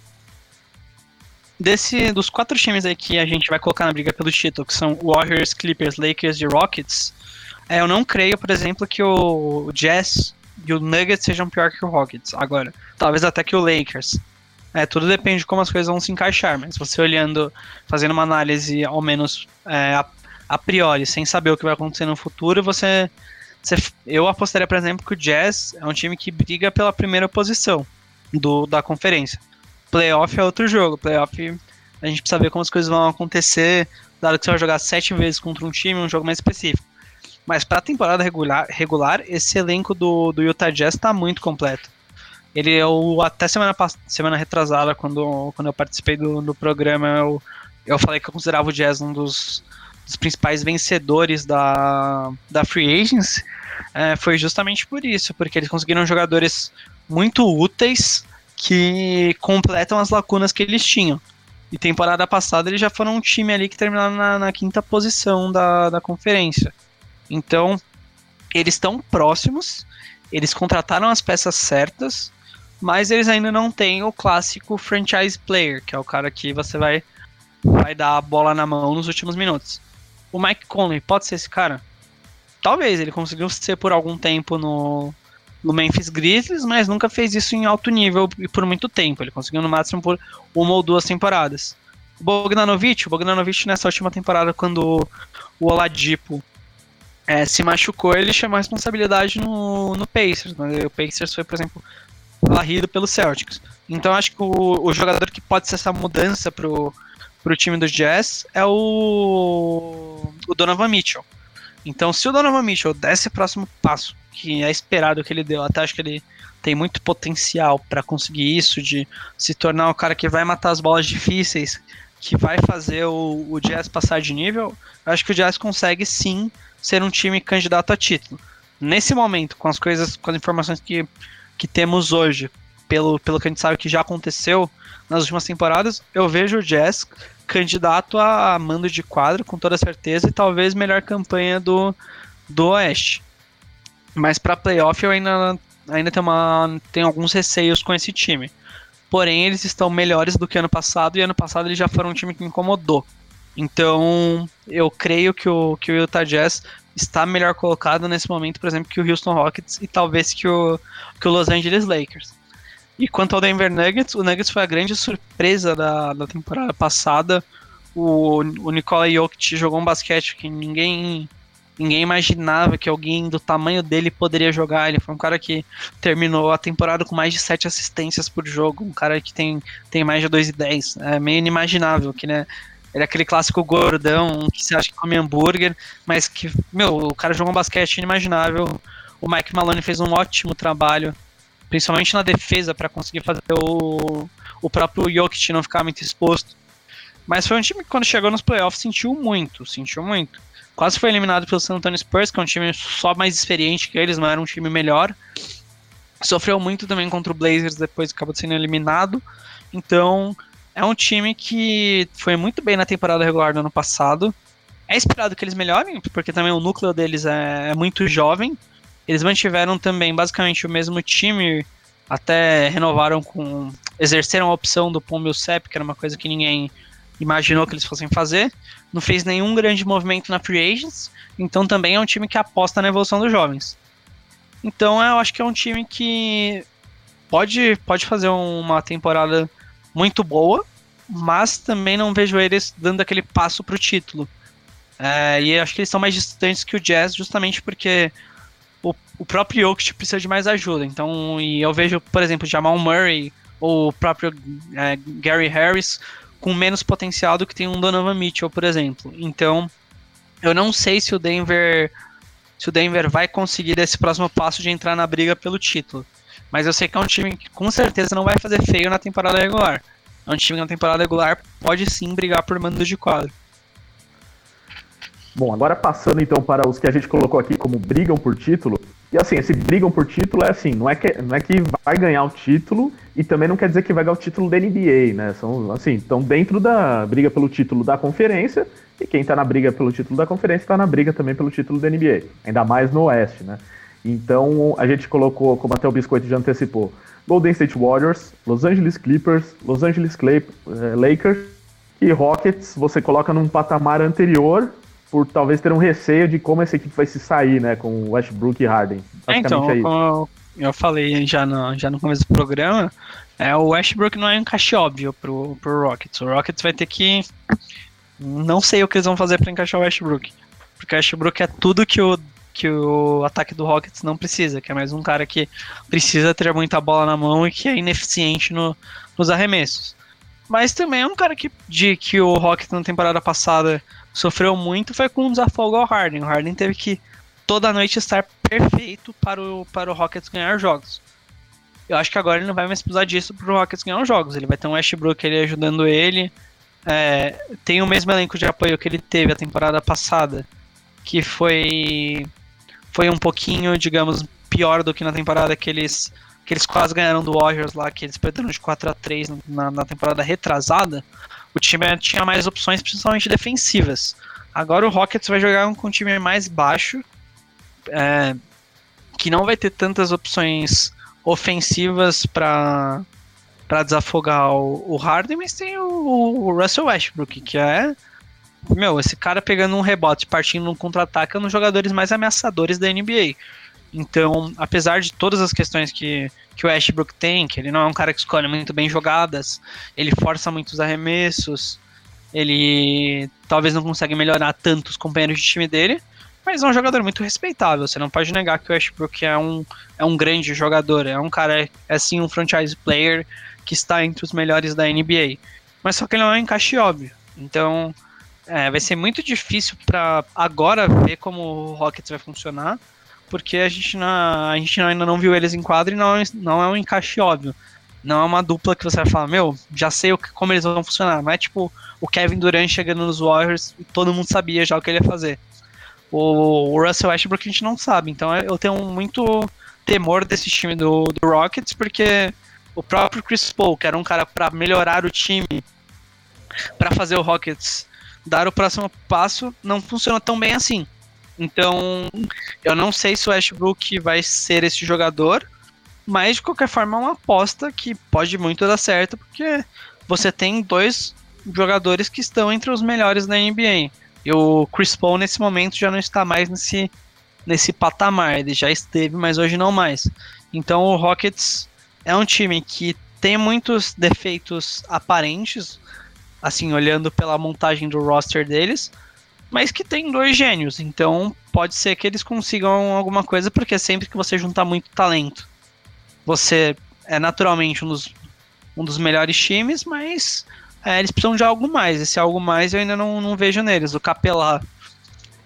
Desse, dos quatro times aí que a gente vai colocar na briga pelo título, que são Warriors, Clippers, Lakers e Rockets, é, eu não creio, por exemplo, que o Jazz e o Nuggets sejam pior que o Rockets. Agora, talvez até que o Lakers. É, tudo depende de como as coisas vão se encaixar, mas você olhando, fazendo uma análise ao menos é, a, a, priori, sem saber o que vai acontecer no futuro, você, você, Eu apostaria, por exemplo, que o Jazz é um time que briga pela primeira posição do, da conferência. Playoff é outro jogo. Playoff a gente precisa ver como as coisas vão acontecer, dado que você vai jogar sete vezes contra um time, um jogo mais específico. Mas para a temporada regular, regular, esse elenco do, do Utah Jazz está muito completo. Ele eu até semana semana retrasada quando, quando eu participei do, do programa eu, eu falei que eu considerava o Jazz um dos, dos principais vencedores da, da free agents é, foi justamente por isso, porque eles conseguiram jogadores muito úteis que completam as lacunas que eles tinham. E temporada passada eles já foram um time ali que terminaram na, na quinta posição da, da conferência. Então, eles estão próximos, eles contrataram as peças certas, mas eles ainda não têm o clássico franchise player, que é o cara que você vai, vai dar a bola na mão nos últimos minutos. O Mike Conley pode ser esse cara? Talvez, ele conseguiu ser por algum tempo no, no Memphis Grizzlies, mas nunca fez isso em alto nível e por muito tempo. Ele conseguiu no máximo por uma ou duas temporadas. O Bogdanovich, o Bogdanovich nessa última temporada, quando o Oladipo é, se machucou, ele chamou a responsabilidade no, no Pacers. Né? O Pacers foi, por exemplo, varrido pelo Celtics. Então acho que o, o jogador que pode ser essa mudança pro, pro time do Jazz é o, o Donovan Mitchell. Então, se o Donovan Mitchell der esse próximo passo, que é esperado que ele deu, até acho que ele tem muito potencial para conseguir isso, de se tornar o cara que vai matar as bolas difíceis, que vai fazer o, o Jazz passar de nível, acho que o Jazz consegue sim ser um time candidato a título. Nesse momento, com as coisas, com as informações que, que temos hoje, pelo, pelo que a gente sabe que já aconteceu nas últimas temporadas, eu vejo o Jazz candidato a mando de quadro, com toda certeza, e talvez melhor campanha do, do Oeste. Mas para playoff eu ainda, ainda tenho, uma, tenho alguns receios com esse time. Porém, eles estão melhores do que ano passado, e ano passado eles já foram um time que incomodou. Então, eu creio que o, que o Utah Jazz está melhor colocado nesse momento, por exemplo, que o Houston Rockets e talvez que o, que o Los Angeles Lakers. E quanto ao Denver Nuggets, o Nuggets foi a grande surpresa da, da temporada passada, o, o Nikola Jokic jogou um basquete que ninguém ninguém imaginava que alguém do tamanho dele poderia jogar. Ele foi um cara que terminou a temporada com mais de 7 assistências por jogo, um cara que tem, tem mais de 2,10. É meio inimaginável que, né? Ele é aquele clássico gordão que você acha que come hambúrguer, mas que, meu, o cara jogou um basquete inimaginável. O Mike Maloney fez um ótimo trabalho, principalmente na defesa, para conseguir fazer o, o próprio Jokic não ficar muito exposto. Mas foi um time que, quando chegou nos playoffs, sentiu muito, sentiu muito. Quase foi eliminado pelo San Antonio Spurs, que é um time só mais experiente que eles, não era um time melhor. Sofreu muito também contra o Blazers, depois acabou sendo eliminado. Então, é um time que foi muito bem na temporada regular do ano passado. É esperado que eles melhorem, porque também o núcleo deles é, é muito jovem. Eles mantiveram também basicamente o mesmo time, até renovaram com. exerceram a opção do Pombo Sep, que era uma coisa que ninguém imaginou que eles fossem fazer. Não fez nenhum grande movimento na Free Agents, então também é um time que aposta na evolução dos jovens. Então eu acho que é um time que pode, pode fazer uma temporada muito boa, mas também não vejo eles dando aquele passo para o título. É, e acho que eles estão mais distantes que o Jazz, justamente porque o, o próprio Jokic precisa de mais ajuda. Então, e eu vejo, por exemplo, Jamal Murray ou o próprio é, Gary Harris com menos potencial do que tem um Donovan Mitchell, por exemplo. Então, eu não sei se o Denver se o Denver vai conseguir esse próximo passo de entrar na briga pelo título. Mas eu sei que é um time que com certeza não vai fazer feio na temporada regular. É um time que na temporada regular pode sim brigar por mando de quadro. Bom, agora passando então para os que a gente colocou aqui como brigam por título. E assim, esse brigam por título é assim, não é que, não é que vai ganhar o título e também não quer dizer que vai ganhar o título da NBA, né? São assim, estão dentro da briga pelo título da conferência e quem está na briga pelo título da conferência está na briga também pelo título da NBA, ainda mais no Oeste, né? Então a gente colocou, como até o Biscoito já antecipou, Golden State Warriors, Los Angeles Clippers, Los Angeles Clay, eh, Lakers e Rockets você coloca num patamar anterior por talvez ter um receio de como essa equipe vai se sair, né, com Westbrook e Harden. É, então, é como eu falei já no, já no começo do programa, é, o Westbrook não é um encaixe óbvio pro, pro Rockets. O Rockets vai ter que. Não sei o que eles vão fazer para encaixar o Westbrook. Porque o Westbrook é tudo que o, que o ataque do Rockets não precisa, que é mais um cara que precisa ter muita bola na mão e que é ineficiente no, nos arremessos. Mas também é um cara que, de, que o Rockets na temporada passada sofreu muito foi com um desafogo ao Harden. O Harden teve que toda noite estar perfeito para o, para o Rockets ganhar jogos. Eu acho que agora ele não vai mais precisar disso para o Rockets ganhar os jogos. Ele vai ter um Westbrook ali ajudando ele. É, tem o mesmo elenco de apoio que ele teve a temporada passada, que foi foi um pouquinho, digamos, pior do que na temporada que eles que eles quase ganharam do Warriors lá, que eles perderam de 4 a 3 na, na temporada retrasada o time tinha mais opções, principalmente defensivas. Agora o Rockets vai jogar com um time mais baixo, é, que não vai ter tantas opções ofensivas para para desafogar o, o, Harden, mas tem o, o, Russell Westbrook, que é meu, esse cara pegando um rebote, partindo num contra-ataque, é um dos jogadores mais ameaçadores da NBA. Então, apesar de todas as questões que, que o Ashbrook tem, que ele não é um cara que escolhe muito bem jogadas, ele força muitos arremessos, ele talvez não consiga melhorar tanto os companheiros de time dele, mas é um jogador muito respeitável. Você não pode negar que o Ashbrook é um, é um grande jogador, é um cara, é sim um franchise player que está entre os melhores da NBA. Mas só que ele não é um encaixe óbvio. Então, é, vai ser muito difícil para agora ver como o Rockets vai funcionar porque a gente, não, a gente ainda não viu eles em quadro e não, não é um encaixe óbvio. Não é uma dupla que você vai falar, meu, já sei o como eles vão funcionar. Não é tipo o Kevin Durant chegando nos Warriors e todo mundo sabia já o que ele ia fazer. O, o Russell Westbrook a gente não sabe, então eu tenho muito temor desse time do, do Rockets, porque o próprio Chris Paul, que era um cara para melhorar o time, para fazer o Rockets dar o próximo passo, não funciona tão bem assim. Então, eu não sei se o Westbrook vai ser esse jogador, mas de qualquer forma é uma aposta que pode muito dar certo, porque você tem dois jogadores que estão entre os melhores da NBA. E o Chris Paul nesse momento já não está mais nesse, nesse patamar, ele já esteve, mas hoje não mais. Então o Rockets é um time que tem muitos defeitos aparentes, assim, olhando pela montagem do roster deles, mas que tem dois gênios, então pode ser que eles consigam alguma coisa, porque sempre que você juntar muito talento, você é naturalmente um dos, um dos melhores times, mas é, eles precisam de algo mais. Esse algo mais eu ainda não, não vejo neles. O Capelá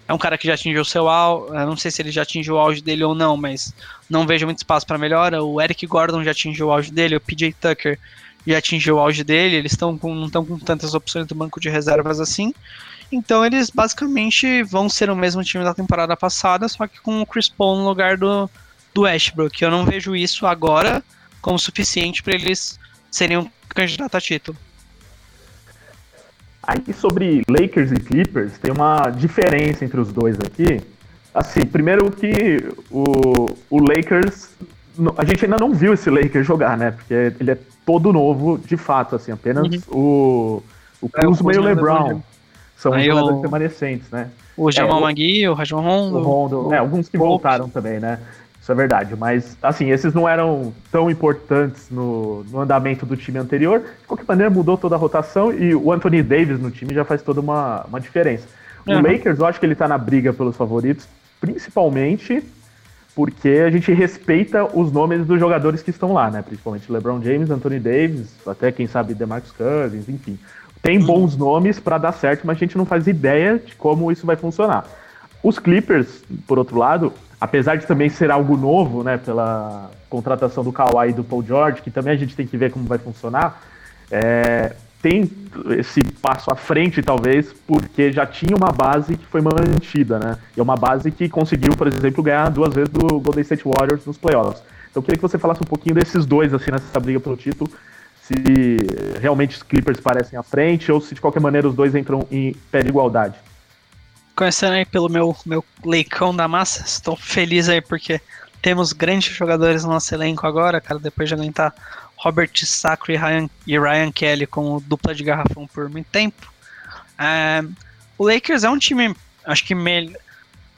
é um cara que já atingiu seu auge. Não sei se ele já atingiu o auge dele ou não, mas não vejo muito espaço para melhora. O Eric Gordon já atingiu o auge dele. O PJ Tucker já atingiu o auge dele. Eles estão com, não estão com tantas opções do banco de reservas assim. Então eles basicamente vão ser o mesmo time da temporada passada, só que com o Chris Paul no lugar do, do Westbrook. Eu não vejo isso agora como suficiente para eles serem um candidato a título. Aí sobre Lakers e Clippers, tem uma diferença entre os dois aqui. Assim, primeiro que o, o Lakers. A gente ainda não viu esse Lakers jogar, né? Porque ele é todo novo, de fato, assim, apenas uhum. o, o Kuzma é, e o LeBron. São Aí os jogadores o... remanescentes, né? O Jamal é, Magui, o Rajon Rondo. O Rondo, é, alguns que voltaram também, né? Isso é verdade, mas assim, esses não eram tão importantes no, no, andamento do time anterior. De qualquer maneira, mudou toda a rotação e o Anthony Davis no time já faz toda uma, uma diferença. Uhum. O Lakers, eu acho que ele tá na briga pelos favoritos, principalmente porque a gente respeita os nomes dos jogadores que estão lá, né? Principalmente LeBron James, Anthony Davis, até quem sabe DeMarcus Cousins, enfim. Tem uhum. bons nomes para dar certo, mas a gente não faz ideia de como isso vai funcionar. Os Clippers, por outro lado, apesar de também ser algo novo, né, pela contratação do Kawhi e do Paul George, que também a gente tem que ver como vai funcionar, é, tem esse passo à frente, talvez, porque já tinha uma base que foi mantida, né? E é uma base que conseguiu, por exemplo, ganhar duas vezes do Golden State Warriors nos playoffs. Então eu queria que você falasse um pouquinho desses dois, assim, nessa briga pelo título, se realmente os Clippers parecem à frente ou se de qualquer maneira os dois entram em pé de igualdade. Começando aí pelo meu, meu leicão da massa, estou feliz aí porque temos grandes jogadores no nosso elenco agora, cara, depois de aguentar Robert Sacro e Ryan, e Ryan Kelly como dupla de garrafão por muito tempo. É, o Lakers é um time, acho que me,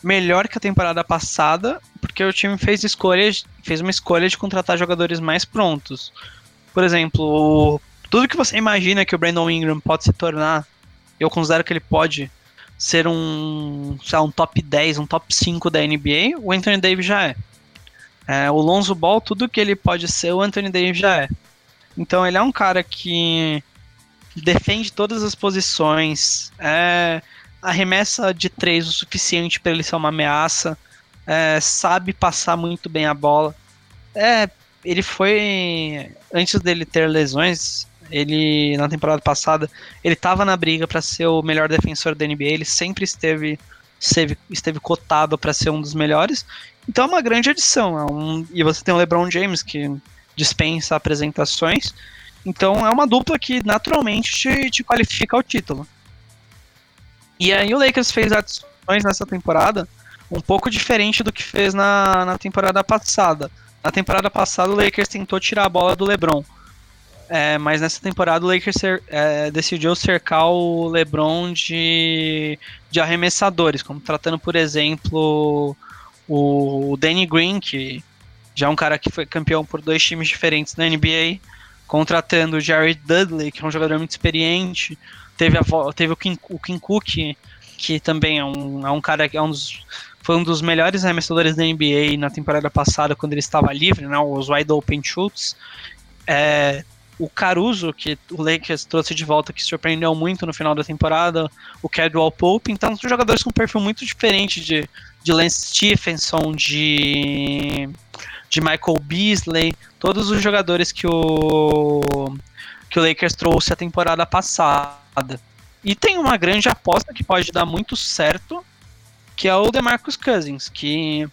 melhor que a temporada passada, porque o time fez escolhas, fez uma escolha de contratar jogadores mais prontos. Por exemplo, tudo que você imagina que o Brandon Ingram pode se tornar, eu considero que ele pode ser um, sei lá, um top 10, um top 5 da NBA, o Anthony Davis já é. É. O Lonzo Ball, tudo que ele pode ser, o Anthony Davis já é. Então ele é um cara que defende todas as posições, é, arremessa de três o suficiente para ele ser uma ameaça, é, sabe passar muito bem a bola. É, ele foi antes dele ter lesões, ele, na temporada passada, ele estava na briga para ser o melhor defensor da NBA, ele sempre esteve, esteve, esteve cotado para ser um dos melhores. Então é uma grande adição. É um, e você tem o LeBron James, que dispensa apresentações. Então é uma dupla que naturalmente te, te qualifica ao título. E aí o Lakers fez adições nessa temporada um pouco diferente do que fez na, na temporada passada. Na temporada passada o Lakers tentou tirar a bola do LeBron. É, mas nessa temporada o Lakers é, decidiu cercar o LeBron de, de arremessadores, como tratando, por exemplo, o Danny Green, que já é um cara que foi campeão por dois times diferentes na NBA, contratando o Jared Dudley, que é um jogador muito experiente, teve, a, teve o, Kim, o Kim Cook, que também é um, é um cara que é um dos, foi um dos melhores arremessadores da NBA na temporada passada, quando ele estava livre, né, os wide open shoots. É, o Caruso, que o Lakers trouxe de volta, que surpreendeu muito no final da temporada, o Cadwell Pope, então são jogadores com um perfil muito diferente de, de Lance Stephenson, de, de Michael Beasley, todos os jogadores que o, que o Lakers trouxe a temporada passada. E tem uma grande aposta que pode dar muito certo, que é o DeMarcus Cousins, que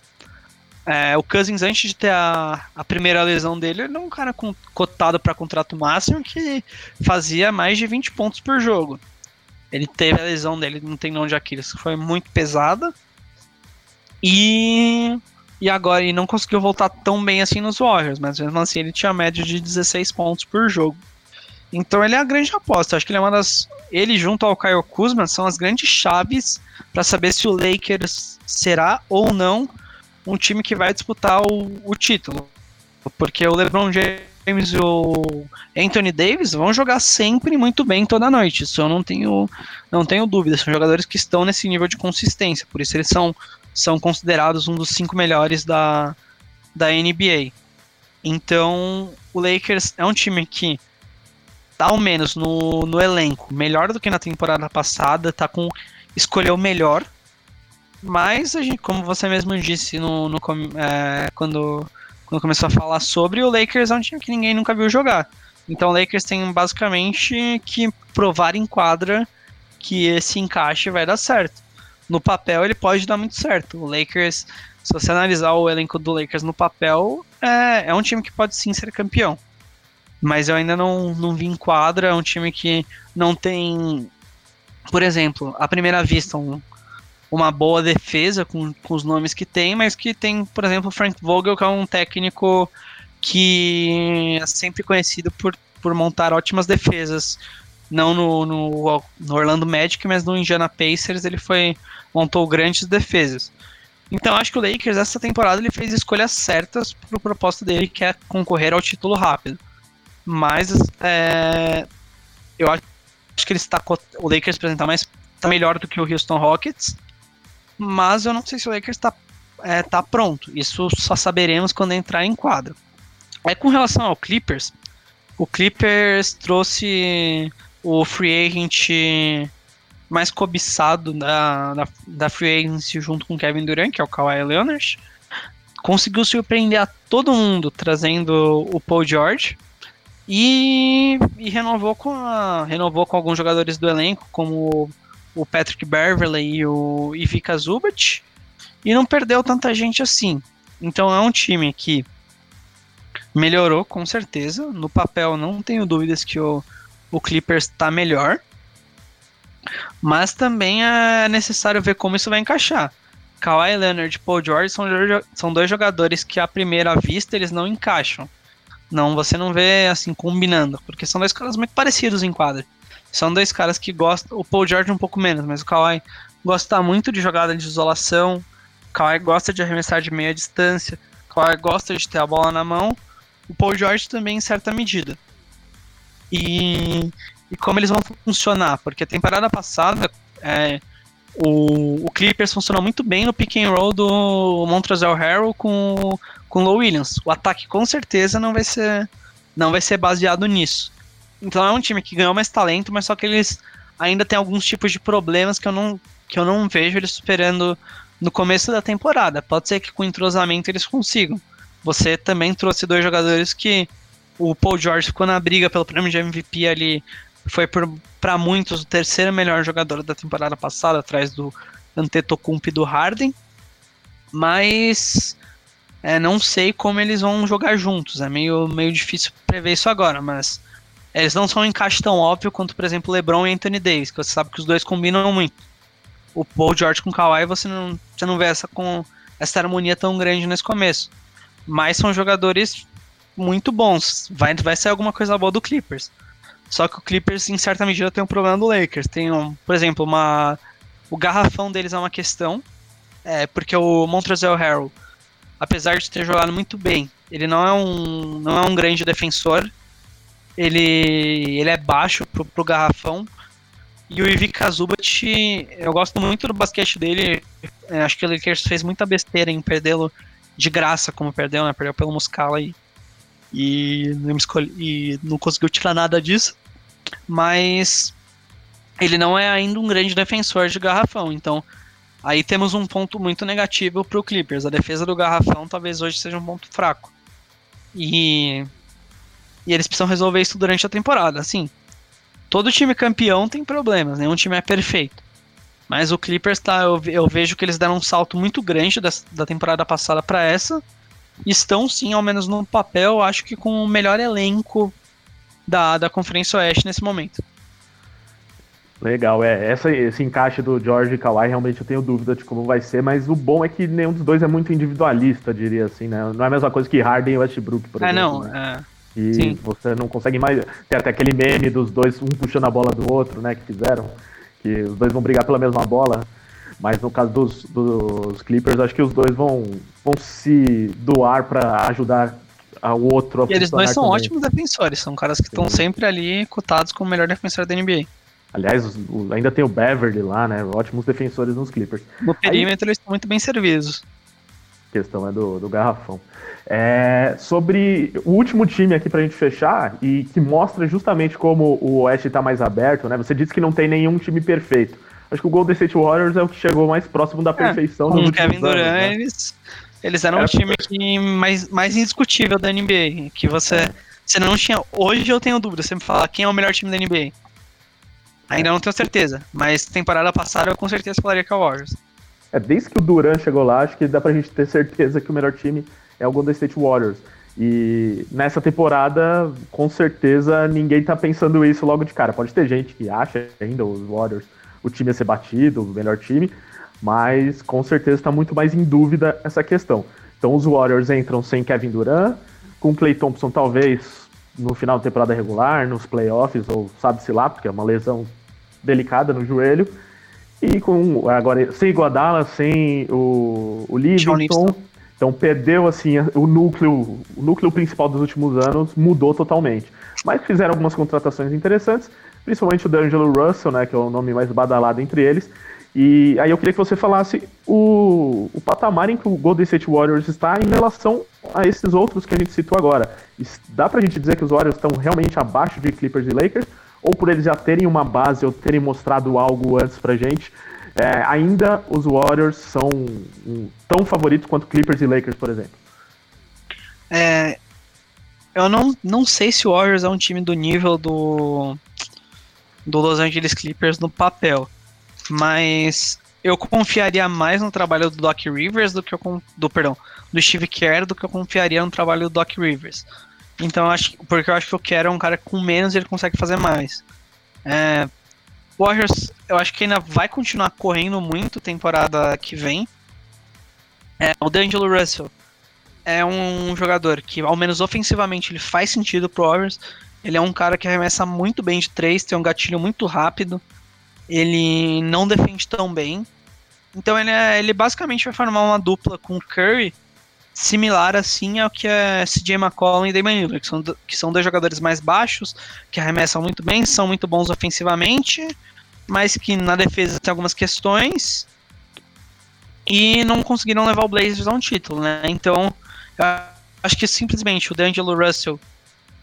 é, o Cousins, antes de ter a, a primeira lesão dele, ele era um cara com, cotado para contrato máximo que fazia mais de 20 pontos por jogo. Ele teve a lesão dele, não tem nome de Aquiles, que foi muito pesada. E, e agora ele não conseguiu voltar tão bem assim nos Warriors, mas mesmo assim ele tinha média de 16 pontos por jogo. Então ele é a grande aposta. Acho que ele é uma das. Ele junto ao Kyle Kuzma são as grandes chaves para saber se o Lakers será ou não um time que vai disputar o, o título. Porque o LeBron James e o Anthony Davis vão jogar sempre muito bem toda noite. Isso eu não tenho, não tenho dúvida. São jogadores que estão nesse nível de consistência. Por isso eles são, são considerados um dos cinco melhores da, da NBA. Então, o Lakers é um time que tá ao menos no, no elenco melhor do que na temporada passada, tá com escolheu melhor. Mas, a gente, como você mesmo disse no, no é, quando, quando começou a falar sobre, o Lakers é um time que ninguém nunca viu jogar. Então o Lakers tem basicamente que provar em quadra que esse encaixe vai dar certo. No papel ele pode dar muito certo. O Lakers, se você analisar o elenco do Lakers no papel, é, é um time que pode sim ser campeão. Mas eu ainda não, não vi em quadra, é um time que não tem, por exemplo, à primeira vista, um, uma boa defesa com, com os nomes que tem, mas que tem, por exemplo, Frank Vogel, que é um técnico que é sempre conhecido por, por montar ótimas defesas. Não no, no, no Orlando Magic, mas no Indiana Pacers ele foi montou grandes defesas. Então acho que o Lakers essa temporada ele fez escolhas certas para o propósito dele, que é concorrer ao título rápido. Mas é, eu acho que ele está o Lakers apresentar mais tá melhor do que o Houston Rockets mas eu não sei se o Lakers está é, tá pronto. Isso só saberemos quando entrar em quadro. É com relação ao Clippers, o Clippers trouxe o free agent mais cobiçado da, da, da free agency junto com Kevin Durant, que é o Kawhi Leonard. Conseguiu surpreender a todo mundo trazendo o Paul George. E, e renovou, com a, renovou com alguns jogadores do elenco, como o Patrick Beverley e o Ivica Zubat, e não perdeu tanta gente assim. Então é um time que melhorou com certeza. No papel não tenho dúvidas que o, o Clippers está melhor. Mas também é necessário ver como isso vai encaixar. Kawhi Leonard e Paul George são, são dois jogadores que à primeira vista eles não encaixam. Não, você não vê assim combinando, porque são dois caras muito parecidos em quadra. São dois caras que gostam. O Paul George um pouco menos, mas o Kawhi gosta muito de jogada de isolação. O Kawhi gosta de arremessar de meia distância. O Kawhi gosta de ter a bola na mão. O Paul George também em certa medida. E, e como eles vão funcionar? Porque a temporada passada é, o, o, Clippers funcionou muito bem no pick and roll do Montrezl Harrell com com o Low Williams. O ataque com certeza não vai ser não vai ser baseado nisso. Então é um time que ganhou mais talento, mas só que eles ainda têm alguns tipos de problemas que eu não, que eu não vejo eles superando no começo da temporada. Pode ser que com entrosamento eles consigam. Você também trouxe dois jogadores que o Paul George ficou na briga pelo prêmio de MVP ali. Foi para muitos o terceiro melhor jogador da temporada passada, atrás do Antetokounmpo e do Harden. Mas é, não sei como eles vão jogar juntos. É meio, meio difícil prever isso agora, mas eles não são um encaixe tão óbvio quanto, por exemplo, LeBron e Anthony Davis, que você sabe que os dois combinam muito. O Paul George com o Kawhi, você não, você não vê essa, com, essa harmonia tão grande nesse começo. Mas são jogadores muito bons. Vai, vai sair alguma coisa boa do Clippers. Só que o Clippers, em certa medida, tem um problema do Lakers. Tem, um, por exemplo, uma, o garrafão deles é uma questão. É, porque o Montrezl Harrell, apesar de ter jogado muito bem, ele não é um, não é um grande defensor. Ele, ele é baixo pro, pro garrafão. E o Ivica Zubat, eu gosto muito do basquete dele. É, acho que o Lakers fez muita besteira em perdê-lo de graça, como perdeu, né? Perdeu pelo Muscala e, e, não escolhi, e não conseguiu tirar nada disso. Mas ele não é ainda um grande defensor de garrafão. Então aí temos um ponto muito negativo para o Clippers. A defesa do garrafão talvez hoje seja um ponto fraco. E e eles precisam resolver isso durante a temporada. Assim, todo time campeão tem problemas, nenhum time é perfeito. Mas o Clippers tá, eu, eu vejo que eles deram um salto muito grande da, da temporada passada para essa. Estão sim, ao menos no papel, acho que com o melhor elenco da, da Conferência Oeste nesse momento. Legal, é. Essa, esse encaixe do George e Kawhi, realmente eu tenho dúvida de como vai ser, mas o bom é que nenhum dos dois é muito individualista, diria assim, né? Não é a mesma coisa que Harden e Westbrook, por é, exemplo. Não, né? é, e Sim. você não consegue mais. Tem até aquele meme dos dois, um puxando a bola do outro, né? Que fizeram. Que os dois vão brigar pela mesma bola. Mas no caso dos, dos Clippers, acho que os dois vão, vão se doar para ajudar o outro. E eles dois são também. ótimos defensores, são caras que estão sempre ali cotados como o melhor defensor da NBA. Aliás, ainda tem o Beverly lá, né? Ótimos defensores nos Clippers. No perímetro Aí, eles estão muito bem servidos. A questão é do, do garrafão. É, sobre o último time aqui pra gente fechar, e que mostra justamente como o Oeste tá mais aberto, né? Você disse que não tem nenhum time perfeito. Acho que o Golden State Warriors é o que chegou mais próximo da é, perfeição é, com o Kevin Durant, né? eles, eles eram Era... um time que mais, mais indiscutível da NBA. Que você, é. você não tinha. Hoje eu tenho dúvida, você me fala quem é o melhor time da NBA. Ainda não tenho certeza, mas temporada passada eu com certeza falaria que é o Warriors. É, desde que o Durant chegou lá, acho que dá pra gente ter certeza que o melhor time é o Golden State Warriors. E nessa temporada, com certeza, ninguém tá pensando isso logo de cara. Pode ter gente que acha ainda os Warriors o time a ser batido, o melhor time, mas com certeza está muito mais em dúvida essa questão. Então os Warriors entram sem Kevin Durant, com Clay Thompson talvez no final da temporada regular, nos playoffs, ou sabe-se lá, porque é uma lesão delicada no joelho. E com agora sem Iguodala, sem o, o Livingston. Então perdeu assim o núcleo, o núcleo principal dos últimos anos mudou totalmente. Mas fizeram algumas contratações interessantes, principalmente o D'Angelo Russell, né, que é o nome mais badalado entre eles. E aí eu queria que você falasse o, o patamar em que o Golden State Warriors está em relação a esses outros que a gente citou agora. Dá pra gente dizer que os Warriors estão realmente abaixo de Clippers e Lakers? Ou por eles já terem uma base ou terem mostrado algo antes pra gente, é, ainda os Warriors são um, tão favoritos quanto Clippers e Lakers, por exemplo? É, eu não, não sei se o Warriors é um time do nível do, do Los Angeles Clippers no papel, mas eu confiaria mais no trabalho do Doc Rivers do que eu do perdão do Steve Kerr do que eu confiaria no trabalho do Doc Rivers. Então acho porque eu acho que o Kerr é um cara com menos ele consegue fazer mais. É, Warriors, eu acho que ainda vai continuar correndo muito temporada que vem. É, o D'Angelo Russell é um jogador que, ao menos ofensivamente, ele faz sentido pro Warriors. Ele é um cara que arremessa muito bem de três, tem um gatilho muito rápido. Ele não defende tão bem. Então ele, é, ele basicamente vai formar uma dupla com o Curry similar assim ao que é CJ McCollum e Damon Lillard, que são, que são dois jogadores mais baixos, que arremessam muito bem, são muito bons ofensivamente, mas que na defesa tem algumas questões e não conseguiram levar o Blazers a um título, né? Então, acho que simplesmente o D'Angelo Russell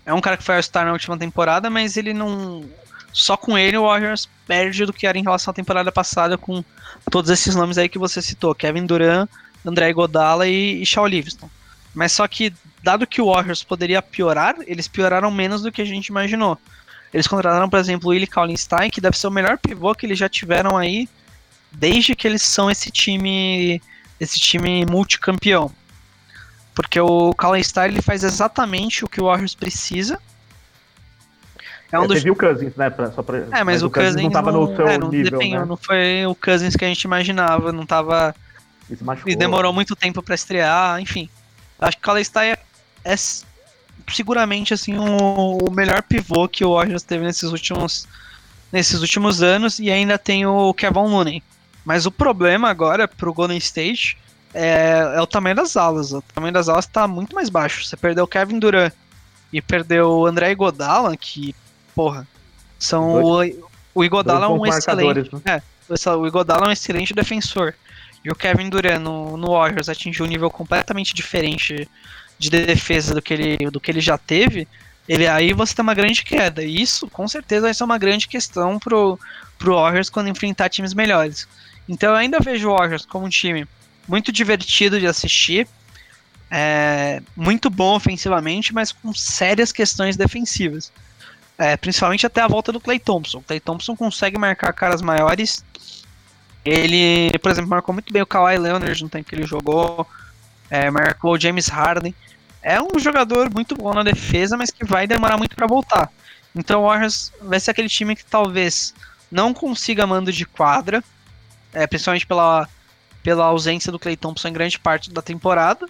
é um cara que foi ao Star na última temporada, mas ele não. Só com ele o Warriors perde do que era em relação à temporada passada com todos esses nomes aí que você citou: Kevin Durant, André Godala e, e Shaw Livingston. Mas só que, dado que o Warriors poderia piorar, eles pioraram menos do que a gente imaginou. Eles contrataram, por exemplo, o Willie Kallenstein, que deve ser o melhor pivô que eles já tiveram aí desde que eles são esse time esse time multicampeão. Porque o Kallenstein ele faz exatamente o que o Warriors precisa. É um é, dos... Você viu o Cousins, né? Pra, só pra... É, mas, mas o, Cousins, Cousins não tava no seu é, não, nível, né? Não foi o Cousins que a gente imaginava, não tava e demorou muito tempo para estrear, enfim. Acho que o Kallenstein é, é, seguramente assim o, o, melhor pivô que o Warriors teve nesses últimos nesses últimos anos e ainda tem o Kevin Looney. Mas o problema agora pro Golden State é, é o tamanho das alas. O tamanho das alas está muito mais baixo. Você perdeu o Kevin Durant e perdeu o André Iguodala, que, porra, são dois, o, o Iguodala é um excelente, né? é, o Iguodala é um excelente defensor. E o Kevin Durant no, no Warriors atingiu um nível completamente diferente de defesa do que ele, do que ele já teve. Ele aí você tem uma grande queda. E isso, com certeza, vai ser uma grande questão pro, pro Warriors quando enfrentar times melhores. Então eu ainda vejo o Warriors como um time muito divertido de assistir, é, muito bom ofensivamente, mas com sérias questões defensivas. É, principalmente até a volta do Clay Thompson. O Clay Thompson consegue marcar caras maiores ele, por exemplo, marcou muito bem o Kawhi Leonard no tempo que ele jogou, é, marcou o James Harden. É um jogador muito bom na defesa, mas que vai demorar muito para voltar. Então o Warriors vai ser aquele time que talvez não consiga mando de quadra, é, principalmente pela, pela ausência do Clay Thompson em grande parte da temporada,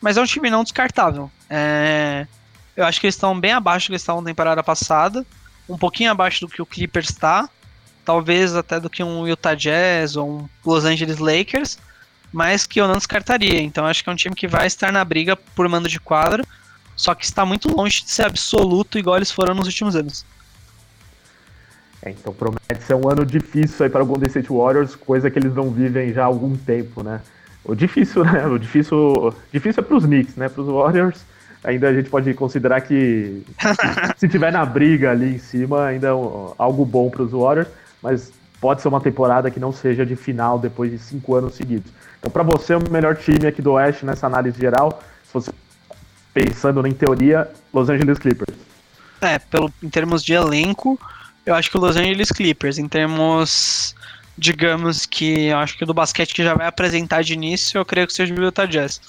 mas é um time não descartável. É, eu acho que eles estão bem abaixo do que estavam na temporada passada, um pouquinho abaixo do que o Clippers está, talvez até do que um Utah Jazz ou um Los Angeles Lakers, mas que eu não descartaria. Então acho que é um time que vai estar na briga por mando de quadra. só que está muito longe de ser absoluto igual eles foram nos últimos anos. É, então promete ser um ano difícil aí para o Golden State Warriors, coisa que eles não vivem já há algum tempo, né? O difícil, né? O difícil, difícil é para os Knicks, né? Para os Warriors, ainda a gente pode considerar que se tiver na briga ali em cima, ainda é algo bom para os Warriors, mas pode ser uma temporada que não seja de final depois de cinco anos seguidos. Então, para você, o melhor time aqui do Oeste nessa análise geral, se fosse pensando em teoria, Los Angeles Clippers. É, pelo, em termos de elenco, eu acho que o Los Angeles Clippers, em termos, digamos que, eu acho que do basquete que já vai apresentar de início, eu creio que seja o Utah Jazz.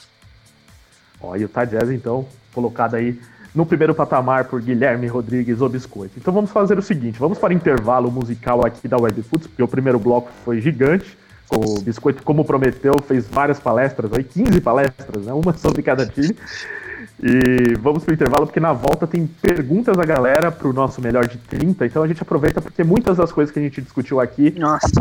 Ó, o Utah Jazz, então, colocado aí no primeiro patamar por Guilherme Rodrigues o Biscoito. Então vamos fazer o seguinte, vamos para o intervalo musical aqui da Webfoods, porque o primeiro bloco foi gigante, o Biscoito, como prometeu, fez várias palestras, aí 15 palestras, né, uma sobre cada time. E vamos pro intervalo, porque na volta tem perguntas da galera pro nosso melhor de 30. Então a gente aproveita, porque muitas das coisas que a gente discutiu aqui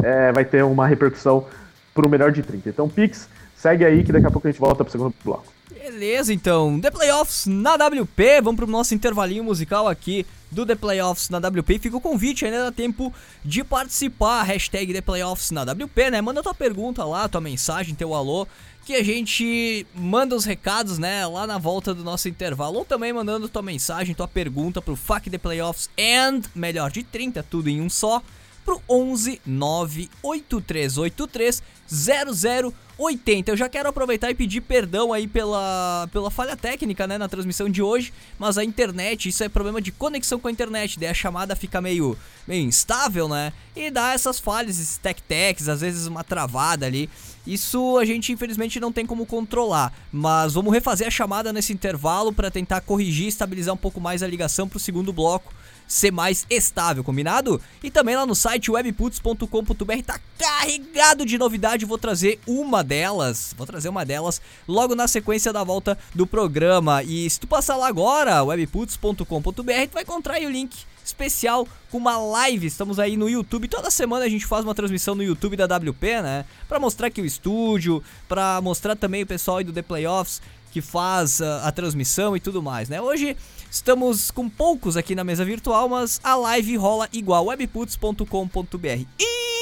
é, vai ter uma repercussão pro melhor de 30. Então, Pix, segue aí que daqui a pouco a gente volta pro segundo bloco. Beleza, então. The Playoffs na WP. Vamos pro nosso intervalinho musical aqui do The Playoffs na WP. Fica o convite, ainda dá tempo de participar. Hashtag The Playoffs na WP, né? Manda tua pergunta lá, tua mensagem, teu alô que a gente manda os recados, né, lá na volta do nosso intervalo, ou também mandando tua mensagem, tua pergunta pro Fuck the Playoffs and melhor de 30, tudo em um só, pro 11 98383 0080. Eu já quero aproveitar e pedir perdão aí pela, pela falha técnica, né, na transmissão de hoje, mas a internet, isso é problema de conexão com a internet, daí a chamada fica meio, meio instável, né, e dá essas falhas, esses tec-tecs, às vezes uma travada ali. Isso a gente infelizmente não tem como controlar, mas vamos refazer a chamada nesse intervalo para tentar corrigir estabilizar um pouco mais a ligação para o segundo bloco ser mais estável, combinado? E também lá no site webputs.com.br tá carregado de novidade, vou trazer uma delas, vou trazer uma delas logo na sequência da volta do programa. E se tu passar lá agora, webputs.com.br, tu vai encontrar aí o link especial com uma live. Estamos aí no YouTube. Toda semana a gente faz uma transmissão no YouTube da WP, né? Para mostrar aqui o estúdio, para mostrar também o pessoal aí do The Playoffs que faz a, a, transmissão e tudo mais, né? Hoje estamos com poucos aqui na mesa virtual, mas a live rola igual webputs.com.br.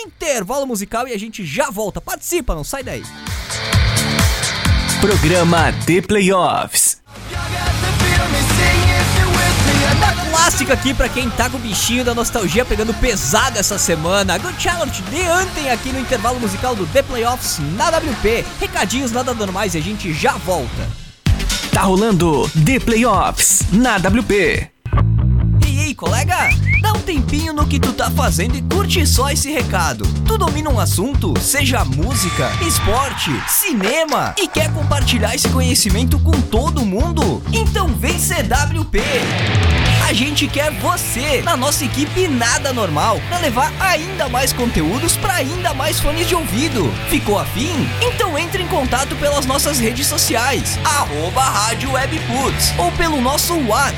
Intervalo musical e a gente já volta. Participa, não sai daí. Programa The Playoffs clássica aqui para quem tá com o bichinho da nostalgia pegando pesado essa semana. Good Charlotte de ontem aqui no intervalo musical do The Playoffs na WP. Recadinhos nada normais e a gente já volta. Tá rolando The Playoffs na WP. Ei, ei, colega! Dá um tempinho no que tu tá fazendo e curte só esse recado. Tu domina um assunto, seja música, esporte, cinema, e quer compartilhar esse conhecimento com todo mundo? Então vem CWP! A gente quer você na nossa equipe Nada Normal para levar ainda mais conteúdos para ainda mais fones de ouvido. Ficou afim? Então entre em contato pelas nossas redes sociais, arroba Rádio Webputs, ou pelo nosso WhatsApp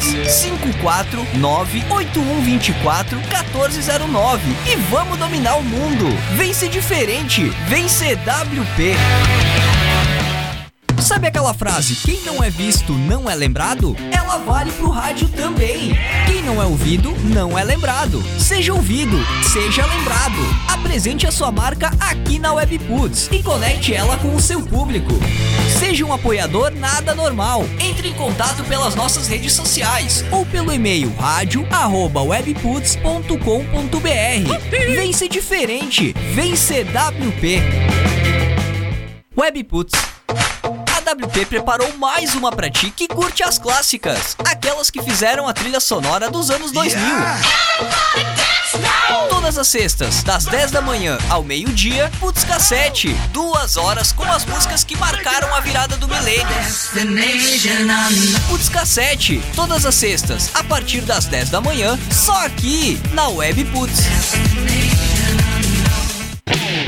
549-8124-1409 e vamos dominar o mundo. Vem ser diferente, vem ser WP. Sabe aquela frase, quem não é visto não é lembrado? Ela vale pro rádio também. Quem não é ouvido não é lembrado. Seja ouvido, seja lembrado. Apresente a sua marca aqui na Webputs e conecte ela com o seu público. Seja um apoiador nada normal. Entre em contato pelas nossas redes sociais ou pelo e-mail rádio@webputs.com.br. Vem ser diferente, vem WP. Webputs a WP preparou mais uma pra ti que curte as clássicas, aquelas que fizeram a trilha sonora dos anos 2000. Yeah. Todas as sextas, das 10 da manhã ao meio-dia, Putz Cassete, duas horas com as músicas que marcaram a virada do milênio. Putz Cassete, todas as sextas, a partir das 10 da manhã, só aqui na Web Putz.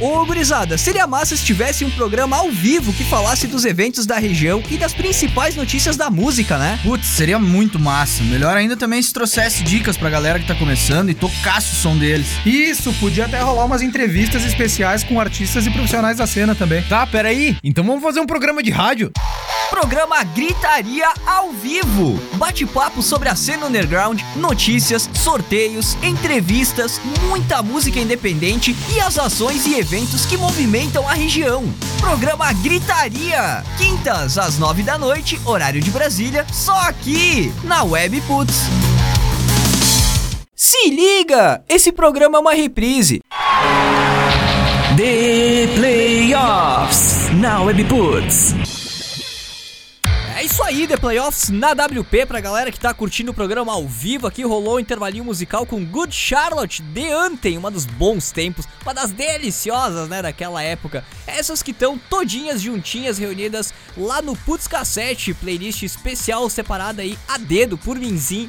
Ô, gurizada, seria massa se tivesse um programa ao vivo que falasse dos eventos da região e das principais notícias da música, né? Putz, seria muito massa. Melhor ainda também se trouxesse dicas pra galera que tá começando e tocasse o som deles. Isso, podia até rolar umas entrevistas especiais com artistas e profissionais da cena também. Tá, peraí. Então vamos fazer um programa de rádio? Programa Gritaria ao vivo. Bate-papo sobre a cena underground, notícias, sorteios, entrevistas, muita música independente e as ações e eventos que movimentam a região. Programa Gritaria. Quintas às nove da noite, horário de Brasília, só aqui na Web Putz. Se liga! Esse programa é uma reprise. The Playoffs na Webputs. É isso aí, The Playoffs na WP pra galera que tá curtindo o programa ao vivo aqui. Rolou um intervalinho musical com Good Charlotte, The Anthem, uma dos bons tempos, uma das deliciosas, né, daquela época. Essas que estão todinhas juntinhas, reunidas lá no Putz Cassete, playlist especial separada aí a dedo por Minzin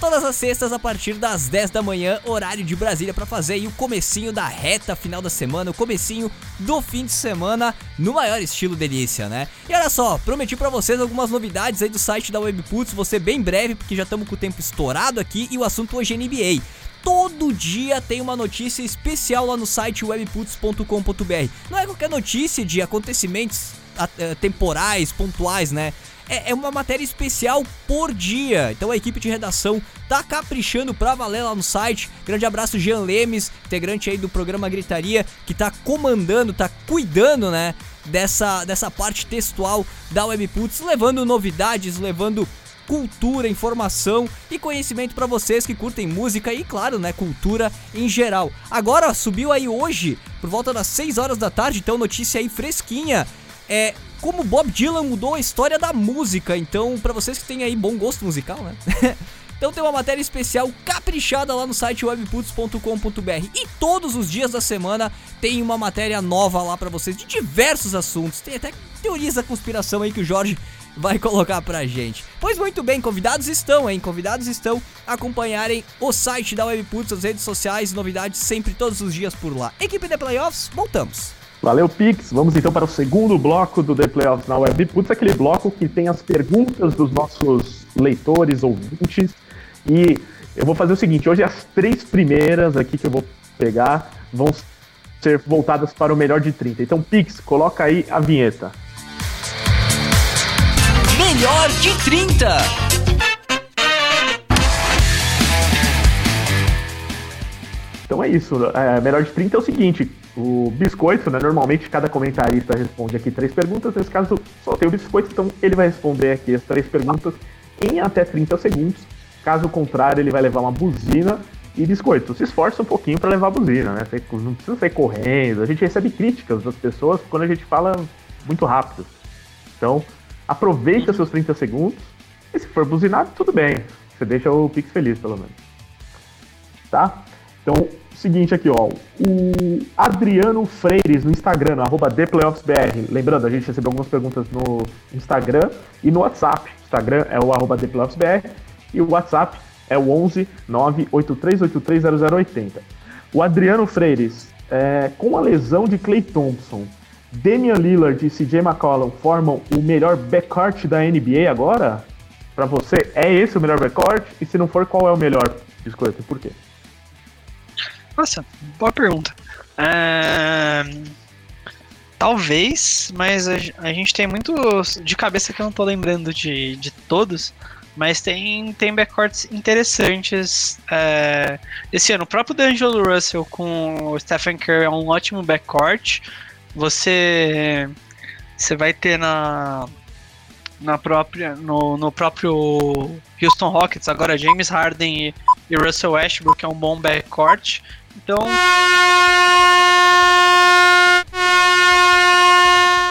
todas as sextas a partir das 10 da manhã, horário de Brasília, para fazer aí o comecinho da reta final da semana, o comecinho do fim de semana, no maior estilo delícia, né? E olha só, prometi para vocês algumas novidades aí do site da Webputs, você bem breve, porque já estamos com o tempo estourado aqui e o assunto hoje é NBA todo dia tem uma notícia especial lá no site webputs.com.br. Não é qualquer notícia de acontecimentos eh, temporais, pontuais, né? É, é uma matéria especial por dia. Então a equipe de redação tá caprichando pra valer lá no site. Grande abraço, Jean Lemes, integrante aí do programa Gritaria, que tá comandando, tá cuidando, né? Dessa, dessa parte textual da Webputs, levando novidades, levando cultura, informação e conhecimento para vocês que curtem música e, claro, né, cultura em geral. Agora subiu aí hoje, por volta das 6 horas da tarde, então notícia aí fresquinha. É, como Bob Dylan mudou a história da música. Então, para vocês que têm aí bom gosto musical, né? Então tem uma matéria especial caprichada lá no site webputs.com.br e todos os dias da semana tem uma matéria nova lá para vocês de diversos assuntos. Tem até teorias da conspiração aí que o Jorge vai colocar pra gente. Pois muito bem, convidados estão, hein? Convidados estão a acompanharem o site da Webputs, as redes sociais, novidades sempre todos os dias por lá. Equipe de Playoffs, voltamos. Valeu, Pix. Vamos então para o segundo bloco do The Playoffs na Web. Putz, aquele bloco que tem as perguntas dos nossos leitores, ouvintes. E eu vou fazer o seguinte: hoje as três primeiras aqui que eu vou pegar vão ser voltadas para o melhor de 30. Então, Pix, coloca aí a vinheta. Melhor de 30! Então é isso. É, melhor de 30 é o seguinte: o biscoito, né? Normalmente cada comentarista responde aqui três perguntas. Nesse caso, só tem o biscoito, então ele vai responder aqui as três perguntas em até 30 segundos. Caso contrário, ele vai levar uma buzina. E biscoito, se esforça um pouquinho para levar a buzina, né? Não precisa sair correndo. A gente recebe críticas das pessoas quando a gente fala muito rápido. Então, aproveita seus 30 segundos. E se for buzinado, tudo bem. Você deixa o Pix feliz, pelo menos. Tá? Então, seguinte aqui, ó. O Adriano Freires no Instagram, arroba ThePlayoffsBR. Lembrando, a gente recebeu algumas perguntas no Instagram e no WhatsApp. Instagram é o arroba ThePlayoffsBR e o WhatsApp é o 11 983830080. O Adriano Freires, é, com a lesão de Clay Thompson, Damian Lillard e CJ McCollum formam o melhor backcourt da NBA agora? Para você, é esse o melhor backcourt? E se não for, qual é o melhor? Biscoito, por quê? Nossa, boa pergunta. É... Talvez, mas a, a, gente tem muitos. De cabeça que eu não tô lembrando de, de todos, mas tem, tem backcourts interessantes é, esse ano. O próprio D'Angelo Russell com o Stephen Curry é um ótimo backcourt. Você, você vai ter na, na própria, no, no próprio Houston Rockets agora James Harden e, e Russell Westbrook, é um bom backcourt. Então.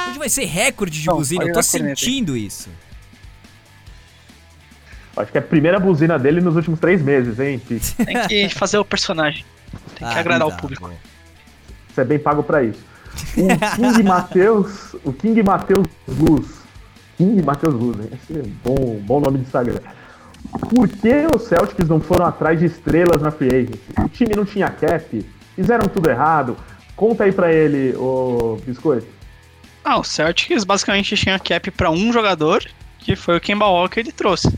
Hoje vai ser recorde de Não, buzina, eu tô sentindo isso. Acho que é a primeira buzina dele nos últimos três meses, hein, Tem que fazer o personagem. Tem que ah, agradar o público. Você é bem pago pra isso. O King Matheus. O King Matheus Luz. King Matheus Luz, hein? Esse é um bom, bom nome de Instagram. Por que os Celtics não foram atrás de estrelas na free agency? O time não tinha cap, fizeram tudo errado. Conta aí pra ele, o Biscoito. Ah, o Celtics basicamente tinha cap para um jogador, que foi o Kemba Walker que ele trouxe.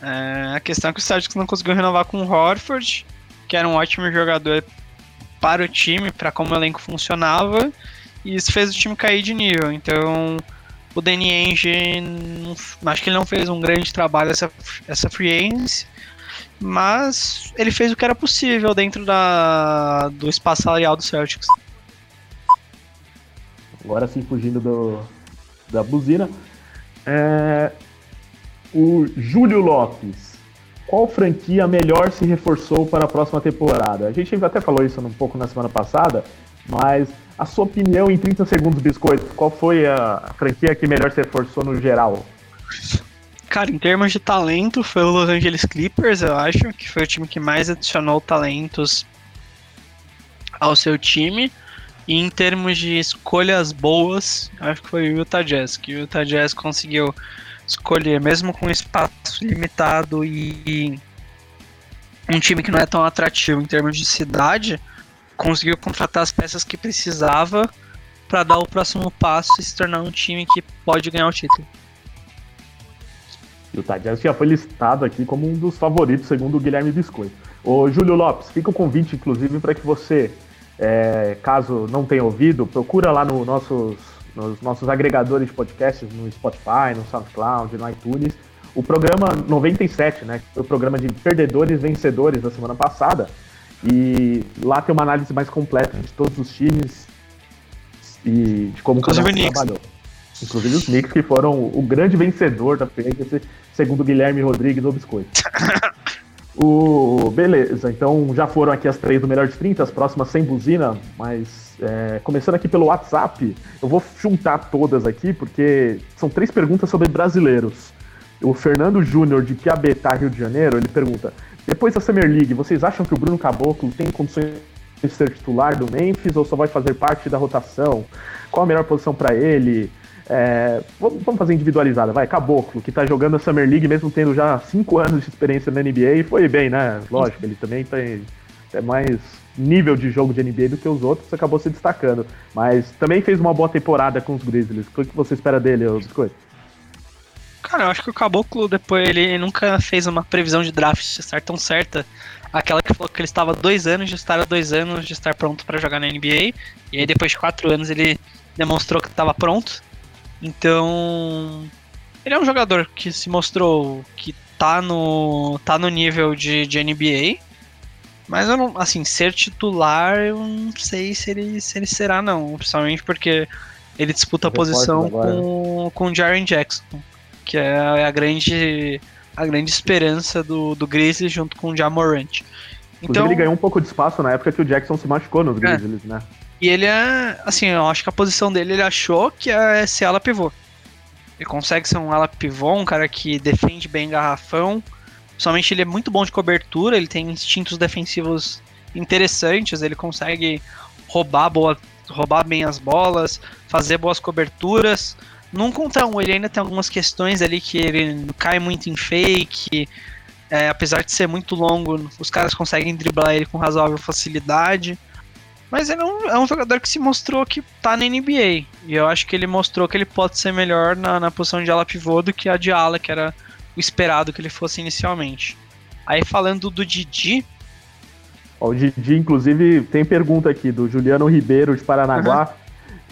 É, a questão é que o Celtics não conseguiu renovar com o Horford, que era um ótimo jogador para o time, para como o elenco funcionava, e isso fez o time cair de nível. Então, o Danny Ainge, acho que ele não fez um grande trabalho essa, essa free agency, mas ele fez o que era possível dentro da, do espaço salarial do Celtics. Agora sim, fugindo do, da buzina. É, o Júlio Lopes. Qual franquia melhor se reforçou para a próxima temporada? A gente até falou isso um pouco na semana passada, mas a sua opinião em 30 segundos, Biscoito, qual foi a, franquia que melhor se reforçou no geral? Cara, em termos de talento, foi o Los Angeles Clippers, eu acho, que foi o time que mais adicionou talentos ao seu time. E em termos de escolhas boas, acho que foi o Utah Jazz, que o Utah Jazz conseguiu escolher, mesmo com espaço limitado e um time que não é tão atrativo em termos de cidade, conseguiu contratar as peças que precisava para dar o próximo passo e se tornar um time que pode ganhar o título. O Jazz já foi listado aqui como um dos favoritos, segundo o Guilherme Biscoito. Ô, Júlio Lopes, fica o convite, inclusive, para que você, é, caso não tenha ouvido, procura lá no nossos, nos nossos agregadores de podcasts, no Spotify, no SoundCloud, no iTunes, o programa 97, né? Que foi o programa de perdedores vencedores da semana passada. E lá tem uma análise mais completa de todos os times e de como Inclusive cada um trabalhou. Inclusive os Knicks, que foram o grande vencedor da frente, segundo Guilherme Rodrigues do Biscoito. O, beleza, então já foram aqui as três do melhor de 30, as próximas sem buzina, mas é, começando aqui pelo WhatsApp, eu vou juntar todas aqui, porque são três perguntas sobre brasileiros. O Fernando Júnior, de Piabetá, Rio de Janeiro, ele pergunta: depois da Summer League, vocês acham que o Bruno Caboclo tem condições de ser titular do Memphis ou só vai fazer parte da rotação? Qual a melhor posição para ele? É, vamos, fazer individualizada, vai. Caboclo, que tá jogando a Summer League mesmo tendo já cinco anos de experiência na NBA e foi bem, né? Lógico, ele também tem é mais nível de jogo de NBA do que os outros, acabou se destacando. Mas também fez uma boa temporada com os Grizzlies. O que você espera dele, Biscoito? Cara, eu acho que o Caboclo, depois, ele nunca fez uma previsão de draft estar tão certa. Aquela que falou que ele estava dois anos de estar dois anos de estar pronto para jogar na NBA. E aí, depois de quatro anos, ele demonstrou que estava pronto. Então, ele é um jogador que se mostrou que tá no, tá no nível de, de NBA. Mas eu não, assim, ser titular, eu não sei se ele, se ele será, não. Principalmente porque ele disputa a Reforços posição agora, com, com o Jaren Jackson, que é a grande, a grande esperança do, do Grizzlies junto com o Jamorant. Então, ele ganhou um pouco de espaço na época que o Jackson se machucou nos É. Grizzlies, né? E ele é, assim, eu acho que a posição dele ele achou que é ser ala pivô. Ele consegue ser um ala pivô, um cara que defende bem garrafão. Somente ele é muito bom de cobertura, ele tem instintos defensivos interessantes, ele consegue roubar, boa, roubar bem as bolas, fazer boas coberturas. Num contra um, ele ainda tem algumas questões ali que ele cai muito em fake. é, apesar de ser muito longo, os caras conseguem driblar ele com razoável facilidade. Mas ele é um, é um jogador que se mostrou que tá na NBA. E eu acho que ele mostrou que ele pode ser melhor na, na posição de ala pivô do que a de ala, que era o esperado que ele fosse inicialmente. Aí falando do Didi, Ó, o Didi, inclusive, tem pergunta aqui do Juliano Ribeiro de Paranaguá.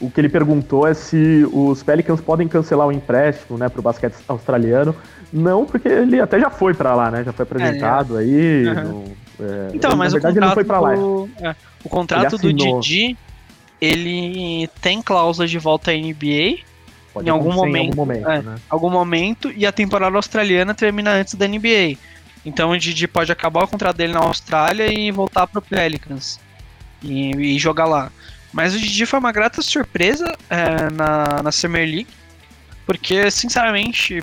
O que ele perguntou é se os Pelicans podem cancelar o empréstimo, né, pro basquete australiano. Não, porque ele até já foi pra lá, né? Já foi apresentado aí. Aham. no- é, Então, ele, mas na o verdade ele não contrato, foi pra lá. do, é, o contrato do. Didi, ele tem cláusula de volta à NBA Pode em algum momento, Em algum momento, é. né? algum momento e a temporada australiana termina antes da NBA. Então o Didi pode acabar o contrato dele na Austrália e voltar pro Pelicans e, e jogar lá. Mas o Didi foi uma grata surpresa é, na, na Summer League, porque sinceramente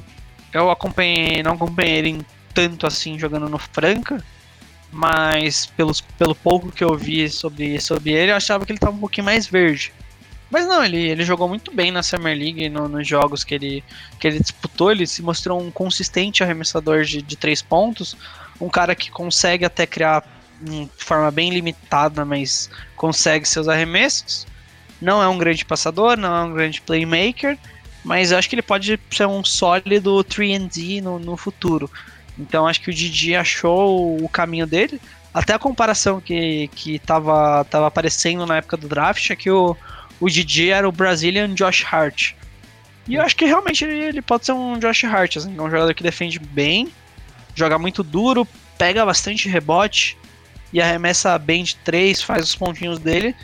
eu acompanhei, não acompanhei ele tanto assim jogando no Franca, mas pelos, pelo pouco que eu vi sobre, sobre ele, eu achava que ele estava um pouquinho mais verde. Mas não, ele, ele jogou muito bem na Summer League, no- nos jogos que ele, que ele disputou. Ele se mostrou um consistente arremessador de, de três pontos. Um cara que consegue até criar de forma bem limitada, mas consegue seus arremessos. Não é um grande passador, não é um grande playmaker, mas eu acho que ele pode ser um sólido 3D no, no futuro. Então acho que o Didi achou o caminho dele. Até a comparação que, que tava, tava aparecendo na época do draft é que o, o Didi era o Brazilian Josh Hart. E eu acho que realmente ele, ele pode ser um Josh Hart, assim, um jogador que defende bem, joga muito duro, pega bastante rebote e arremessa bem de três, faz os pontinhos dele.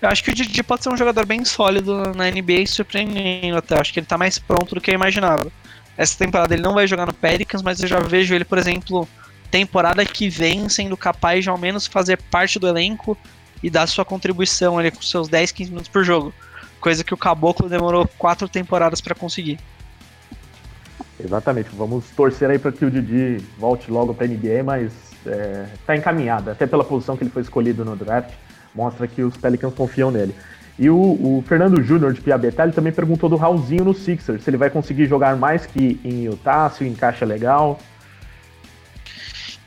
Eu acho que o Didi pode ser um jogador bem sólido na NBA, surpreendendo até. Eu acho que ele tá mais pronto do que eu imaginava. Essa temporada ele não vai jogar no Pelicans, mas eu já vejo ele, por exemplo, temporada que vem sendo capaz de ao menos fazer parte do elenco e dar sua contribuição ali com seus 10, 15 minutos por jogo. Coisa que o Caboclo demorou quatro temporadas para conseguir. Exatamente, vamos torcer aí para que o Didi volte logo para NBA, mas está é, encaminhado, até pela posição que ele foi escolhido no draft, mostra que os Pelicans confiam nele. E o, o Fernando Júnior de Piabetá, também perguntou do Raulzinho no Sixers, se ele vai conseguir jogar mais que em Utah, se o encaixe é legal.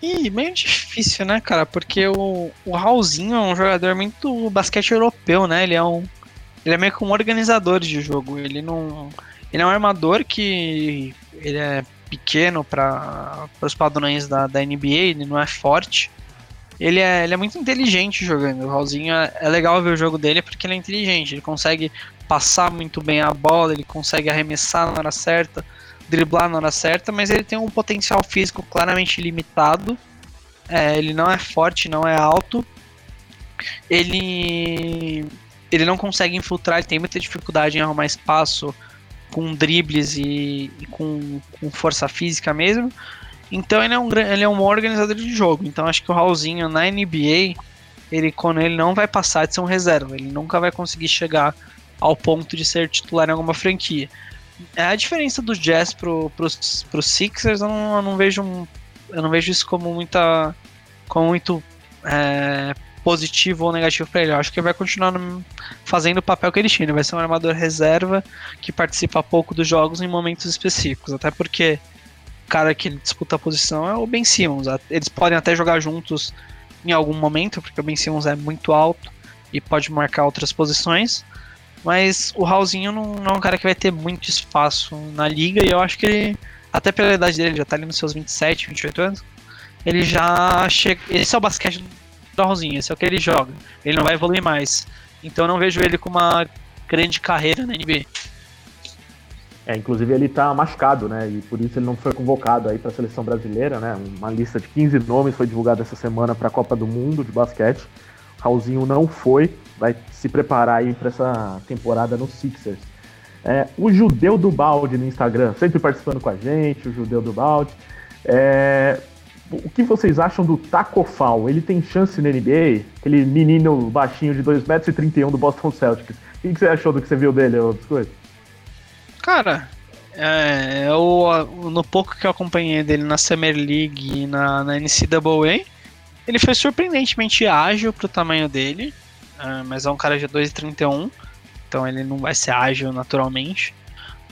E meio difícil, né, cara? Porque o, o Raulzinho é um jogador muito basquete europeu, né? Ele é um. Ele é meio que um organizador de jogo. Ele não. Ele é um armador que. Ele é pequeno para os padrões da, da NBA, ele não é forte ele é, ele é muito inteligente jogando. O Raulzinho é, é, legal ver o jogo dele porque ele é inteligente. Ele consegue passar muito bem a bola, ele consegue arremessar na hora certa, driblar na hora certa, mas ele tem um potencial físico claramente limitado. É, ele não é forte, não é alto. Ele ele não consegue infiltrar, ele tem muita dificuldade em arrumar espaço com dribles e, e com, com força física mesmo. Então ele é um, ele é um organizador de jogo. Então acho que o Raulzinho na NBA, ele quando ele não vai passar de ser um reserva, ele nunca vai conseguir chegar ao ponto de ser titular em alguma franquia. É a diferença do Jazz pro, pros, pros Sixers, eu não, eu não vejo eu não vejo isso como muita como muito é, positivo ou negativo para ele. Eu acho que ele vai continuar fazendo o papel que ele tinha. Ele vai ser um armador reserva que participa pouco dos jogos em momentos específicos. Até porque cara que disputa a posição é o Ben Simmons. Eles podem até jogar juntos em algum momento, porque o Ben Simmons é muito alto e pode marcar outras posições. Mas o Raulzinho não, não é um cara que vai ter muito espaço na liga e eu acho que ele, até pela idade dele, já tá ali nos seus 27, 28 anos, ele já chega. Esse é o basquete Raulzinho, esse é o que ele joga. Ele não vai evoluir mais. Então não vejo ele com uma grande carreira na NBA. É, inclusive ele está machucado, né? E por isso ele não foi convocado aí para a seleção brasileira, né? Uma lista de 15 nomes foi divulgada essa semana para a Copa do Mundo de basquete. Raulzinho não foi, vai se preparar aí para essa temporada no Sixers. É, o Judeu do Balde no Instagram, sempre participando com a gente, o Judeu do Balde. É, o que vocês acham do Taco Fall? Ele tem chance na NBA? Aquele menino baixinho de 2,31 m do Boston Celtics. O que você achou do que você viu dele, Biscoito? Cara, é, eu, no pouco que eu acompanhei dele na Summer League e na, na NCAA, ele foi surpreendentemente ágil pro tamanho dele, é, mas é um cara de 2,31, então ele não vai ser ágil naturalmente.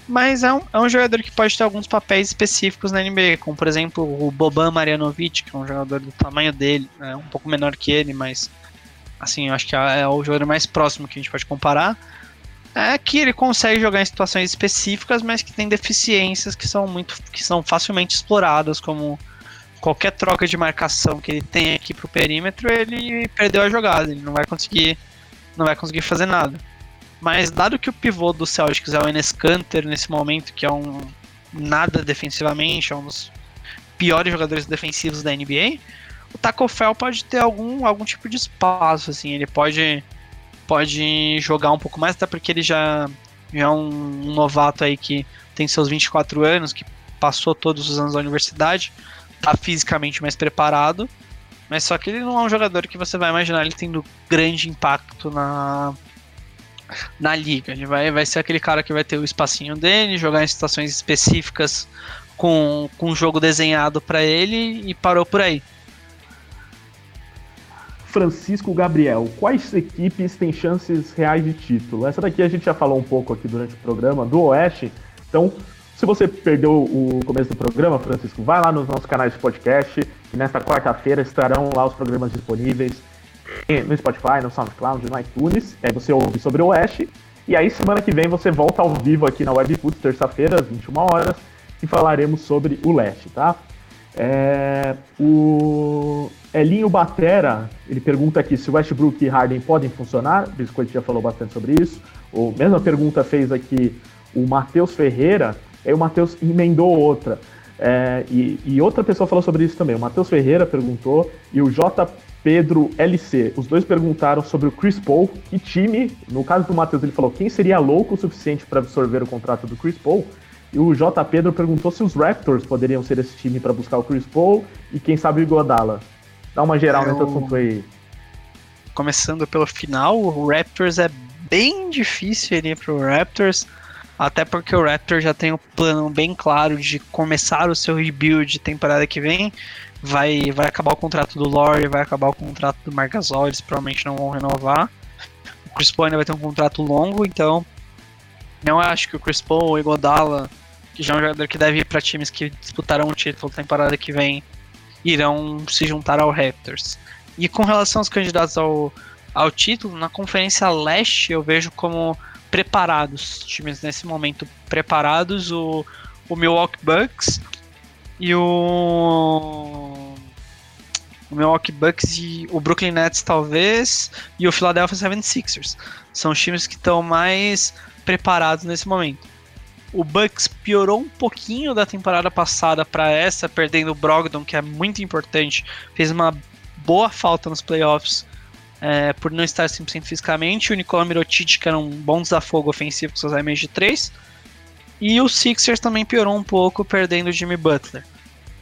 Mas é um, é um jogador que pode ter alguns papéis específicos na NBA, como por exemplo o Boban Marjanovic, que é um jogador do tamanho dele, é um pouco menor que ele, mas assim, eu acho que é, é o jogador mais próximo que a gente pode comparar é que ele consegue jogar em situações específicas, mas que tem deficiências que são muito que são facilmente exploradas, como qualquer troca de marcação que ele tem aqui pro perímetro, ele perdeu a jogada, ele não vai conseguir não vai conseguir fazer nada. Mas dado que o pivô do Celtics é o Enes Kanter nesse momento, que é um nada defensivamente, é um dos piores jogadores defensivos da NBA, o Taco Fell pode ter algum algum tipo de espaço assim, ele pode pode jogar um pouco mais, até porque ele já, já é um, um novato aí que tem seus 24 anos, que passou todos os anos da universidade, tá fisicamente mais preparado, mas só que ele não é um jogador que você vai imaginar ele tendo grande impacto na, na liga. Ele vai, vai ser aquele cara que vai ter o espacinho dele, jogar em situações específicas com, com um jogo desenhado para ele e parou por aí. Francisco Gabriel, quais equipes têm chances reais de título? Essa daqui a gente já falou um pouco aqui durante o programa, do Oeste. Então, se você perdeu o começo do programa, Francisco, vai lá nos nossos canais de podcast, e nesta quarta-feira estarão lá os programas disponíveis no Spotify, no SoundCloud, no iTunes. Aí você ouve sobre o Oeste. E aí, semana que vem, você volta ao vivo aqui na Webfoot, terça-feira, às 21 horas, e falaremos sobre o Leste, tá? É, o Elinho Batera, ele pergunta aqui se Westbrook e Harden podem funcionar. O Biscoito já falou bastante sobre isso. O mesma pergunta fez aqui o Matheus Ferreira, aí o Matheus emendou outra. É, e, e, outra pessoa falou sobre isso também. O Matheus Ferreira perguntou e o J. Pedro LC. Os dois perguntaram sobre o Chris Paul. Que time, no caso do Matheus, ele falou quem seria louco o suficiente para absorver o contrato do Chris Paul. E o J. Pedro perguntou se os Raptors poderiam ser esse time para buscar o Chris Paul e quem sabe o Iguodala. Dá uma geral Eu... nesse assunto aí. Começando pelo final, o Raptors é bem difícil ele ir pro Raptors. Até porque o Raptor já tem um plano bem claro de começar o seu rebuild temporada que vem. Vai, vai acabar o contrato do Lore, vai acabar o contrato do Margasol, eles provavelmente não vão renovar. O Chris Paul ainda vai ter um contrato longo, então não acho que o Chris Paul o Godala, que já é um jogador que deve ir para times que disputarão o título temporada que vem, irão se juntar ao Raptors. E com relação aos candidatos ao, ao título, na Conferência Leste eu vejo como preparados, times nesse momento preparados, o, o Milwaukee Bucks e o o Milwaukee Bucks e o Brooklyn Nets talvez e o Philadelphia 76ers. São os times que estão mais preparados nesse momento. O Bucks piorou um pouquinho da temporada passada para essa, perdendo o Brogdon, que é muito importante. Fez uma boa falta nos playoffs é, por não estar 100% fisicamente. O Nikola Mirotic, que era um bom desafogo ofensivo com seus arremessos de 3. E o Sixers também piorou um pouco, perdendo o Jimmy Butler.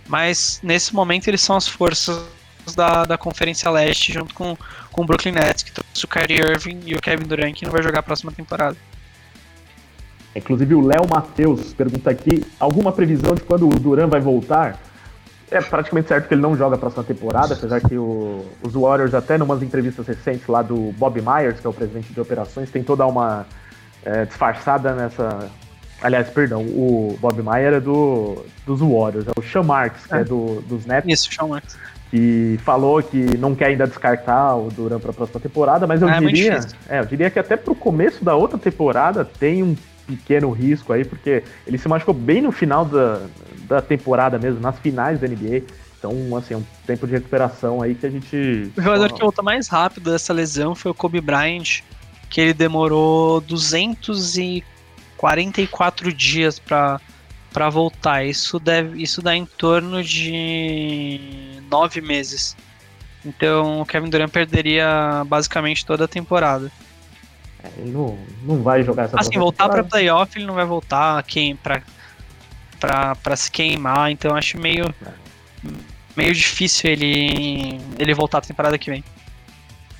Mas nesse momento eles são as forças da, da Conferência Leste, junto com, com o Brooklyn Nets, que trouxe o Kyrie Irving e o Kevin Durant, que não vai jogar a próxima temporada. Inclusive o Léo Matheus pergunta aqui: alguma previsão de quando o Durant vai voltar? é praticamente certo que ele não joga a próxima temporada, apesar que o, os Warriors, até em umas entrevistas recentes lá do Bob Myers, que é o presidente de operações, tentou dar uma é, disfarçada nessa. Aliás, perdão, o Bob Myers é do, dos Warriors, é o Sean Marks, que é, é do, dos Nets. Isso, Sean Marks. Que falou que não quer ainda descartar o Durant para a próxima temporada, mas eu é, diria, é, eu diria que até para o começo da outra temporada tem um pequeno risco aí, porque ele se machucou bem no final da, da temporada mesmo, nas finais da NBA. Então, assim, é um tempo de recuperação aí que a gente. O jogador que voltou mais rápido dessa lesão foi o Kobe Bryant, que ele demorou 244 dias para para voltar. Isso deve, isso dá em torno de nove meses. Então, o Kevin Durant perderia basicamente toda a temporada. É, ele não, não vai jogar essa Assim, voltar para playoff ele não vai voltar quem para para se queimar, então acho meio meio difícil ele ele voltar a temporada que vem.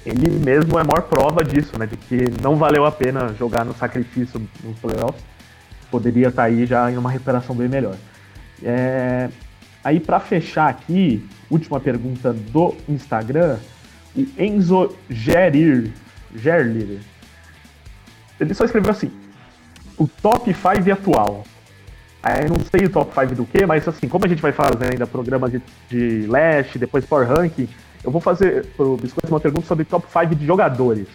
Ele mesmo é a maior prova disso, né, de que não valeu a pena jogar no sacrifício nos playoffs. Poderia estar tá aí já em uma recuperação bem melhor. É... Aí para fechar aqui, última pergunta do Instagram, o Enzo Gerir, Gerlir, ele só escreveu assim: o top 5 atual. Aí não sei o top 5 do que, mas assim, como a gente vai fazer ainda programa de, de Leste, depois Power Ranking, eu vou fazer pro Biscoito uma pergunta sobre top 5 de jogadores.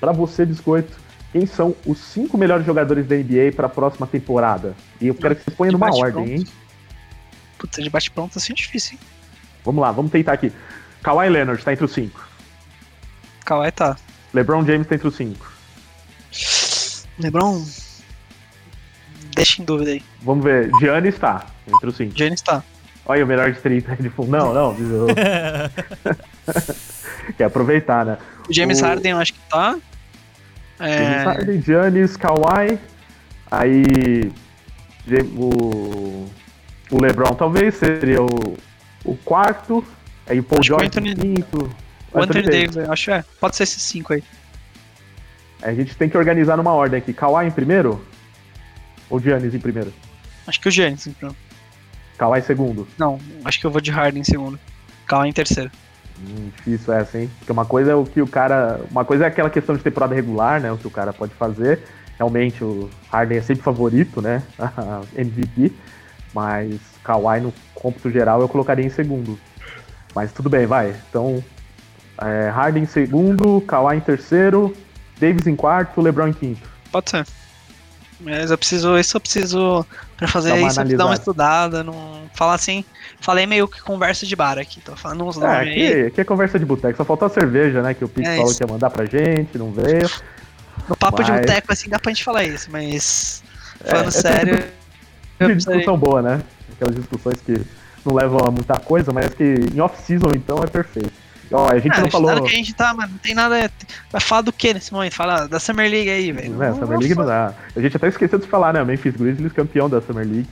Para você, Biscoito, quem são os 5 melhores jogadores da NBA para a próxima temporada? E eu quero que você ponha numa ordem, pronto. hein? Puta, de bate-pronto assim é difícil, hein? Vamos lá, vamos tentar aqui. Kawhi Leonard tá entre os 5. Kawhi tá. LeBron James tá entre os 5. LeBron. Deixa em dúvida aí. Vamos ver. Giannis está entre os cinco. Giannis está. Olha o melhor de 30 de fundo. Não, não. Quer aproveitar, né? O James o... Harden eu acho que tá. É... James Harden, Giannis, Kawhi. Aí. O, o LeBron talvez seria o, o quarto. Aí o Paul George, o Anthony... quinto. O Anthony, Anthony Davis, eu acho é. Pode ser esses cinco aí. A gente tem que organizar numa ordem aqui. Kawhi em primeiro? Ou Giannis em primeiro? Acho que o Giannis em primeiro. Kawhi em segundo? Não, acho que eu vou de Harden em segundo. Kawhi em terceiro. Hum, difícil essa, hein? Porque uma coisa é o que o cara. Uma coisa é aquela questão de temporada regular, né? O que o cara pode fazer. Realmente o Harden é sempre favorito, né? MVP. Mas Kawhi no cômputo geral eu colocaria em segundo. Mas tudo bem, vai. Então, é, Harden em segundo, Kawhi em terceiro, Davis em quarto, LeBron em quinto. Pode ser. Mas eu preciso, isso eu preciso para fazer isso, dar uma estudada, não falar assim, falei meio que conversa de bar aqui, tô falando uns é, nomes aqui, aí. Aqui é conversa de boteco, só faltou a cerveja, né, que o Pix é falou que ia mandar pra gente, não veio. No papo mas... de boteco assim dá pra gente falar isso, mas Falando é sério. sempre de discussão boa, né? Aquelas discussões que não levam a muita coisa, mas que em off-season, então, é perfeito. Ó, a gente Ah, não falou. nada que a gente tá, mano, não tem nada. Vai falar do que nesse momento? Fala da Summer League aí, velho. Né, Summer League não dá. A gente até esqueceu de falar, né? Memphis Grizzlies campeão da Summer League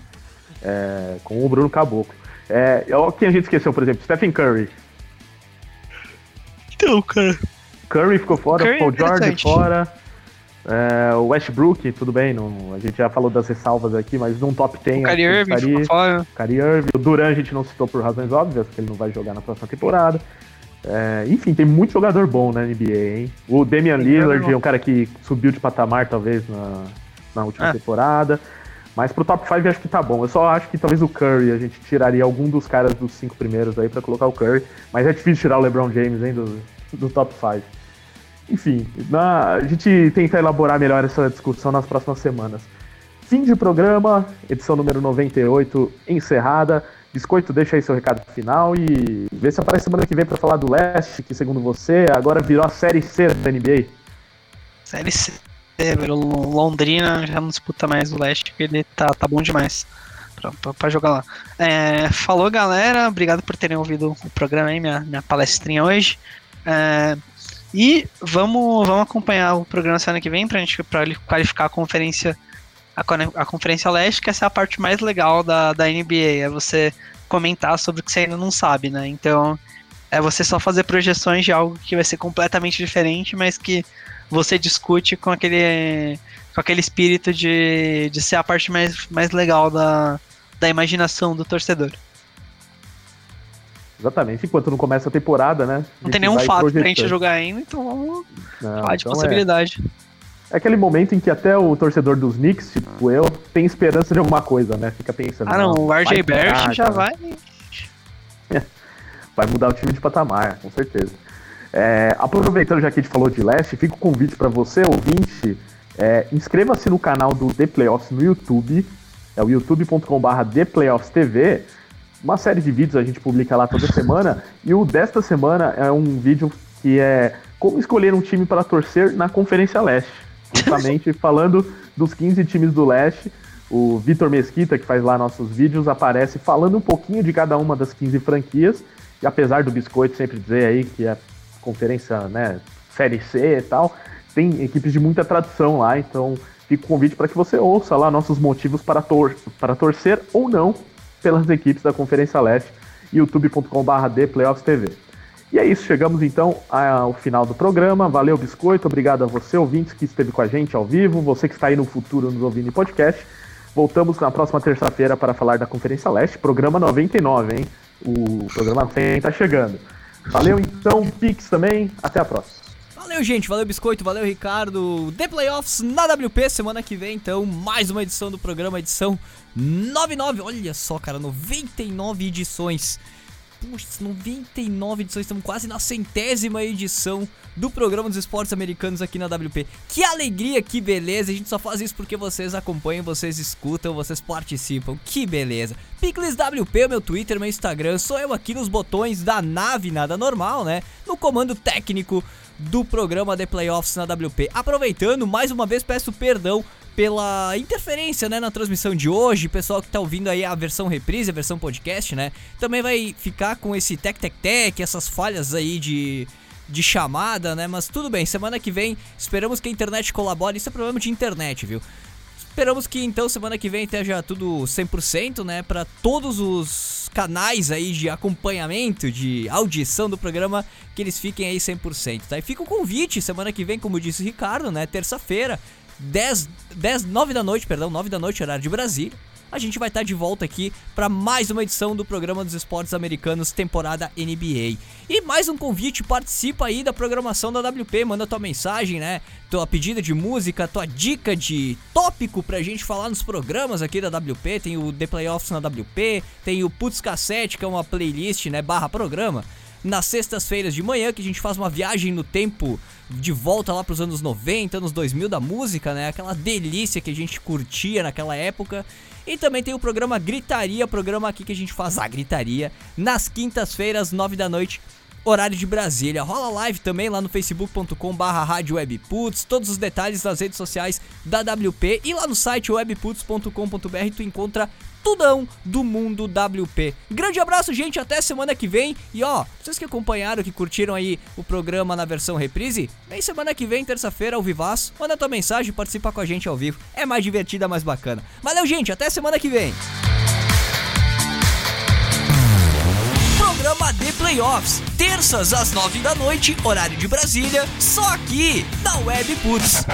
é, com o Bruno Caboclo. É, ó, quem a gente esqueceu, por exemplo? Stephen Curry. Então, cara. Curry ficou fora, Curry é Paul George fora. É, o Westbrook, tudo bem, não, a gente já falou das ressalvas aqui, mas num top 10 O Kyrie que Irving estaria. ficou fora. Kyrie Irving, o Duran a gente não citou por razões óbvias, porque ele não vai jogar na próxima temporada. É, enfim, tem muito jogador bom na NBA, hein? O Damian Lillard é um cara que subiu de patamar, talvez, na, na última Ah. temporada. Mas pro top 5 acho que tá bom. Eu só acho que talvez o Curry, a gente tiraria algum dos caras dos cinco primeiros aí pra colocar o Curry. Mas é difícil tirar o LeBron James, hein, do, do top 5. Enfim, na- a gente tenta elaborar melhor essa discussão nas próximas semanas. Fim de programa, edição número 98 encerrada. Biscoito, deixa aí seu recado final e vê se aparece semana que vem pra falar do Leste, que segundo você agora virou a Série C da NBA. Série C. O Londrina já não disputa mais o leste, porque ele tá, tá bom demais pra jogar lá. É, falou, galera. Obrigado por terem ouvido o programa aí, minha, minha palestrinha hoje. É, e vamos, vamos acompanhar o programa semana que vem pra gente pra ele qualificar a conferência. A, a Conferência Leste, que essa é a parte mais legal da, da NBA, é você comentar sobre o que você ainda não sabe, né? Então, é você só fazer projeções de algo que vai ser completamente diferente, mas que você discute com aquele com aquele espírito de, de ser a parte mais, mais legal da, da imaginação do torcedor. Exatamente, enquanto não começa a temporada, né? Não tem nenhum fato pra gente jogar ainda, então vamos Não, falar de então é- possibilidade. É aquele momento em que até o torcedor dos Knicks, tipo eu, tem esperança de alguma coisa, né? Fica pensando. Ah não, o RJ Barrett já cara. vai. Vai mudar o time de patamar, com certeza. É, aproveitando já que a gente falou de leste, fica o convite para você, ouvinte, é, inscreva-se no canal do The Playoffs no YouTube, é o youtube.com.br ThePlayoffsTV. Uma série de vídeos a gente publica lá toda semana, e o desta semana é um vídeo que é como escolher um time para torcer na Conferência Leste. Justamente falando dos 15 times do leste. O Vitor Mesquita, que faz lá nossos vídeos, aparece falando um pouquinho de cada uma das 15 franquias. E apesar do Biscoito sempre dizer aí que é conferência, né, Série C e tal, tem equipes de muita tradição lá, então fica o convite para que você ouça lá nossos motivos para, tor para torcer ou não pelas equipes da Conferência Leste, youtube.com.br ThePlayoffsTV. E é isso, chegamos então ao final do programa. Valeu, Biscoito, obrigado a você, ouvinte, que esteve com a gente ao vivo, você que está aí no futuro nos ouvindo em podcast. Voltamos na próxima terça-feira para falar da Conferência Leste, programa 99, hein? O programa 100 está chegando. Valeu então, Pix também, até a próxima. Valeu, gente. Valeu, Biscoito. Valeu, Ricardo. The Playoffs na WP. Semana que vem, então, mais uma edição do programa, edição 99. Olha só, cara, 99 edições. Puxa, 99 edições, estamos quase na centésima edição do programa dos esportes americanos aqui na WP. Que alegria, que beleza. A gente só faz isso porque vocês acompanham, vocês escutam, vocês participam. Que beleza. Picles WP, meu Twitter, meu Instagram. Sou eu aqui nos botões da nave, nada normal, né? No comando técnico do programa The Playoffs na WP. Aproveitando, mais uma vez peço perdão pela interferência, né, na transmissão de hoje. Pessoal que tá ouvindo aí a versão reprise, a versão podcast, né, também vai ficar com esse tec tec tec, essas falhas aí de de chamada, né? Mas tudo bem, semana que vem esperamos que a internet colabore. Isso é problema de internet, viu? Esperamos que então semana que vem esteja tudo 100%, né, para todos os canais aí de acompanhamento, de audição do programa, que eles fiquem aí 100%, tá? E fica o convite semana que vem, como disse o Ricardo, né, terça-feira, 10, 10, 9 da noite, perdão, 9 da noite, horário de Brasília. A gente vai estar de volta aqui para mais uma edição do programa dos esportes americanos, temporada NBA. E mais um convite, participa aí da programação da WP, manda tua mensagem, né? Tua pedida de música, tua dica de tópico pra gente falar nos programas aqui da WP. Tem o The Playoffs na WP, tem o Putz Cassete, que é uma playlist, né? Barra programa nas sextas-feiras de manhã, que a gente faz uma viagem no tempo de volta lá pros anos 90, anos 2000 da música, né? Aquela delícia que a gente curtia naquela época. E também tem o programa Gritaria, programa aqui que a gente faz a gritaria nas quintas-feiras, nove da noite, horário de Brasília. Rola live também lá no facebook.com barra rádio webputs, todos os detalhes nas redes sociais da WP e lá no site webputs.com.br tu encontra tudão do mundo WP. Grande abraço, gente, até semana que vem. E ó, vocês que acompanharam, que curtiram aí o programa na versão reprise, vem semana que vem, terça-feira, ao vivaço, manda tua mensagem participa com a gente ao vivo. É mais divertida, mais bacana. Valeu, gente, até semana que vem. Programa The Playoffs, terças às nove da noite, horário de Brasília, só aqui na Web Putz.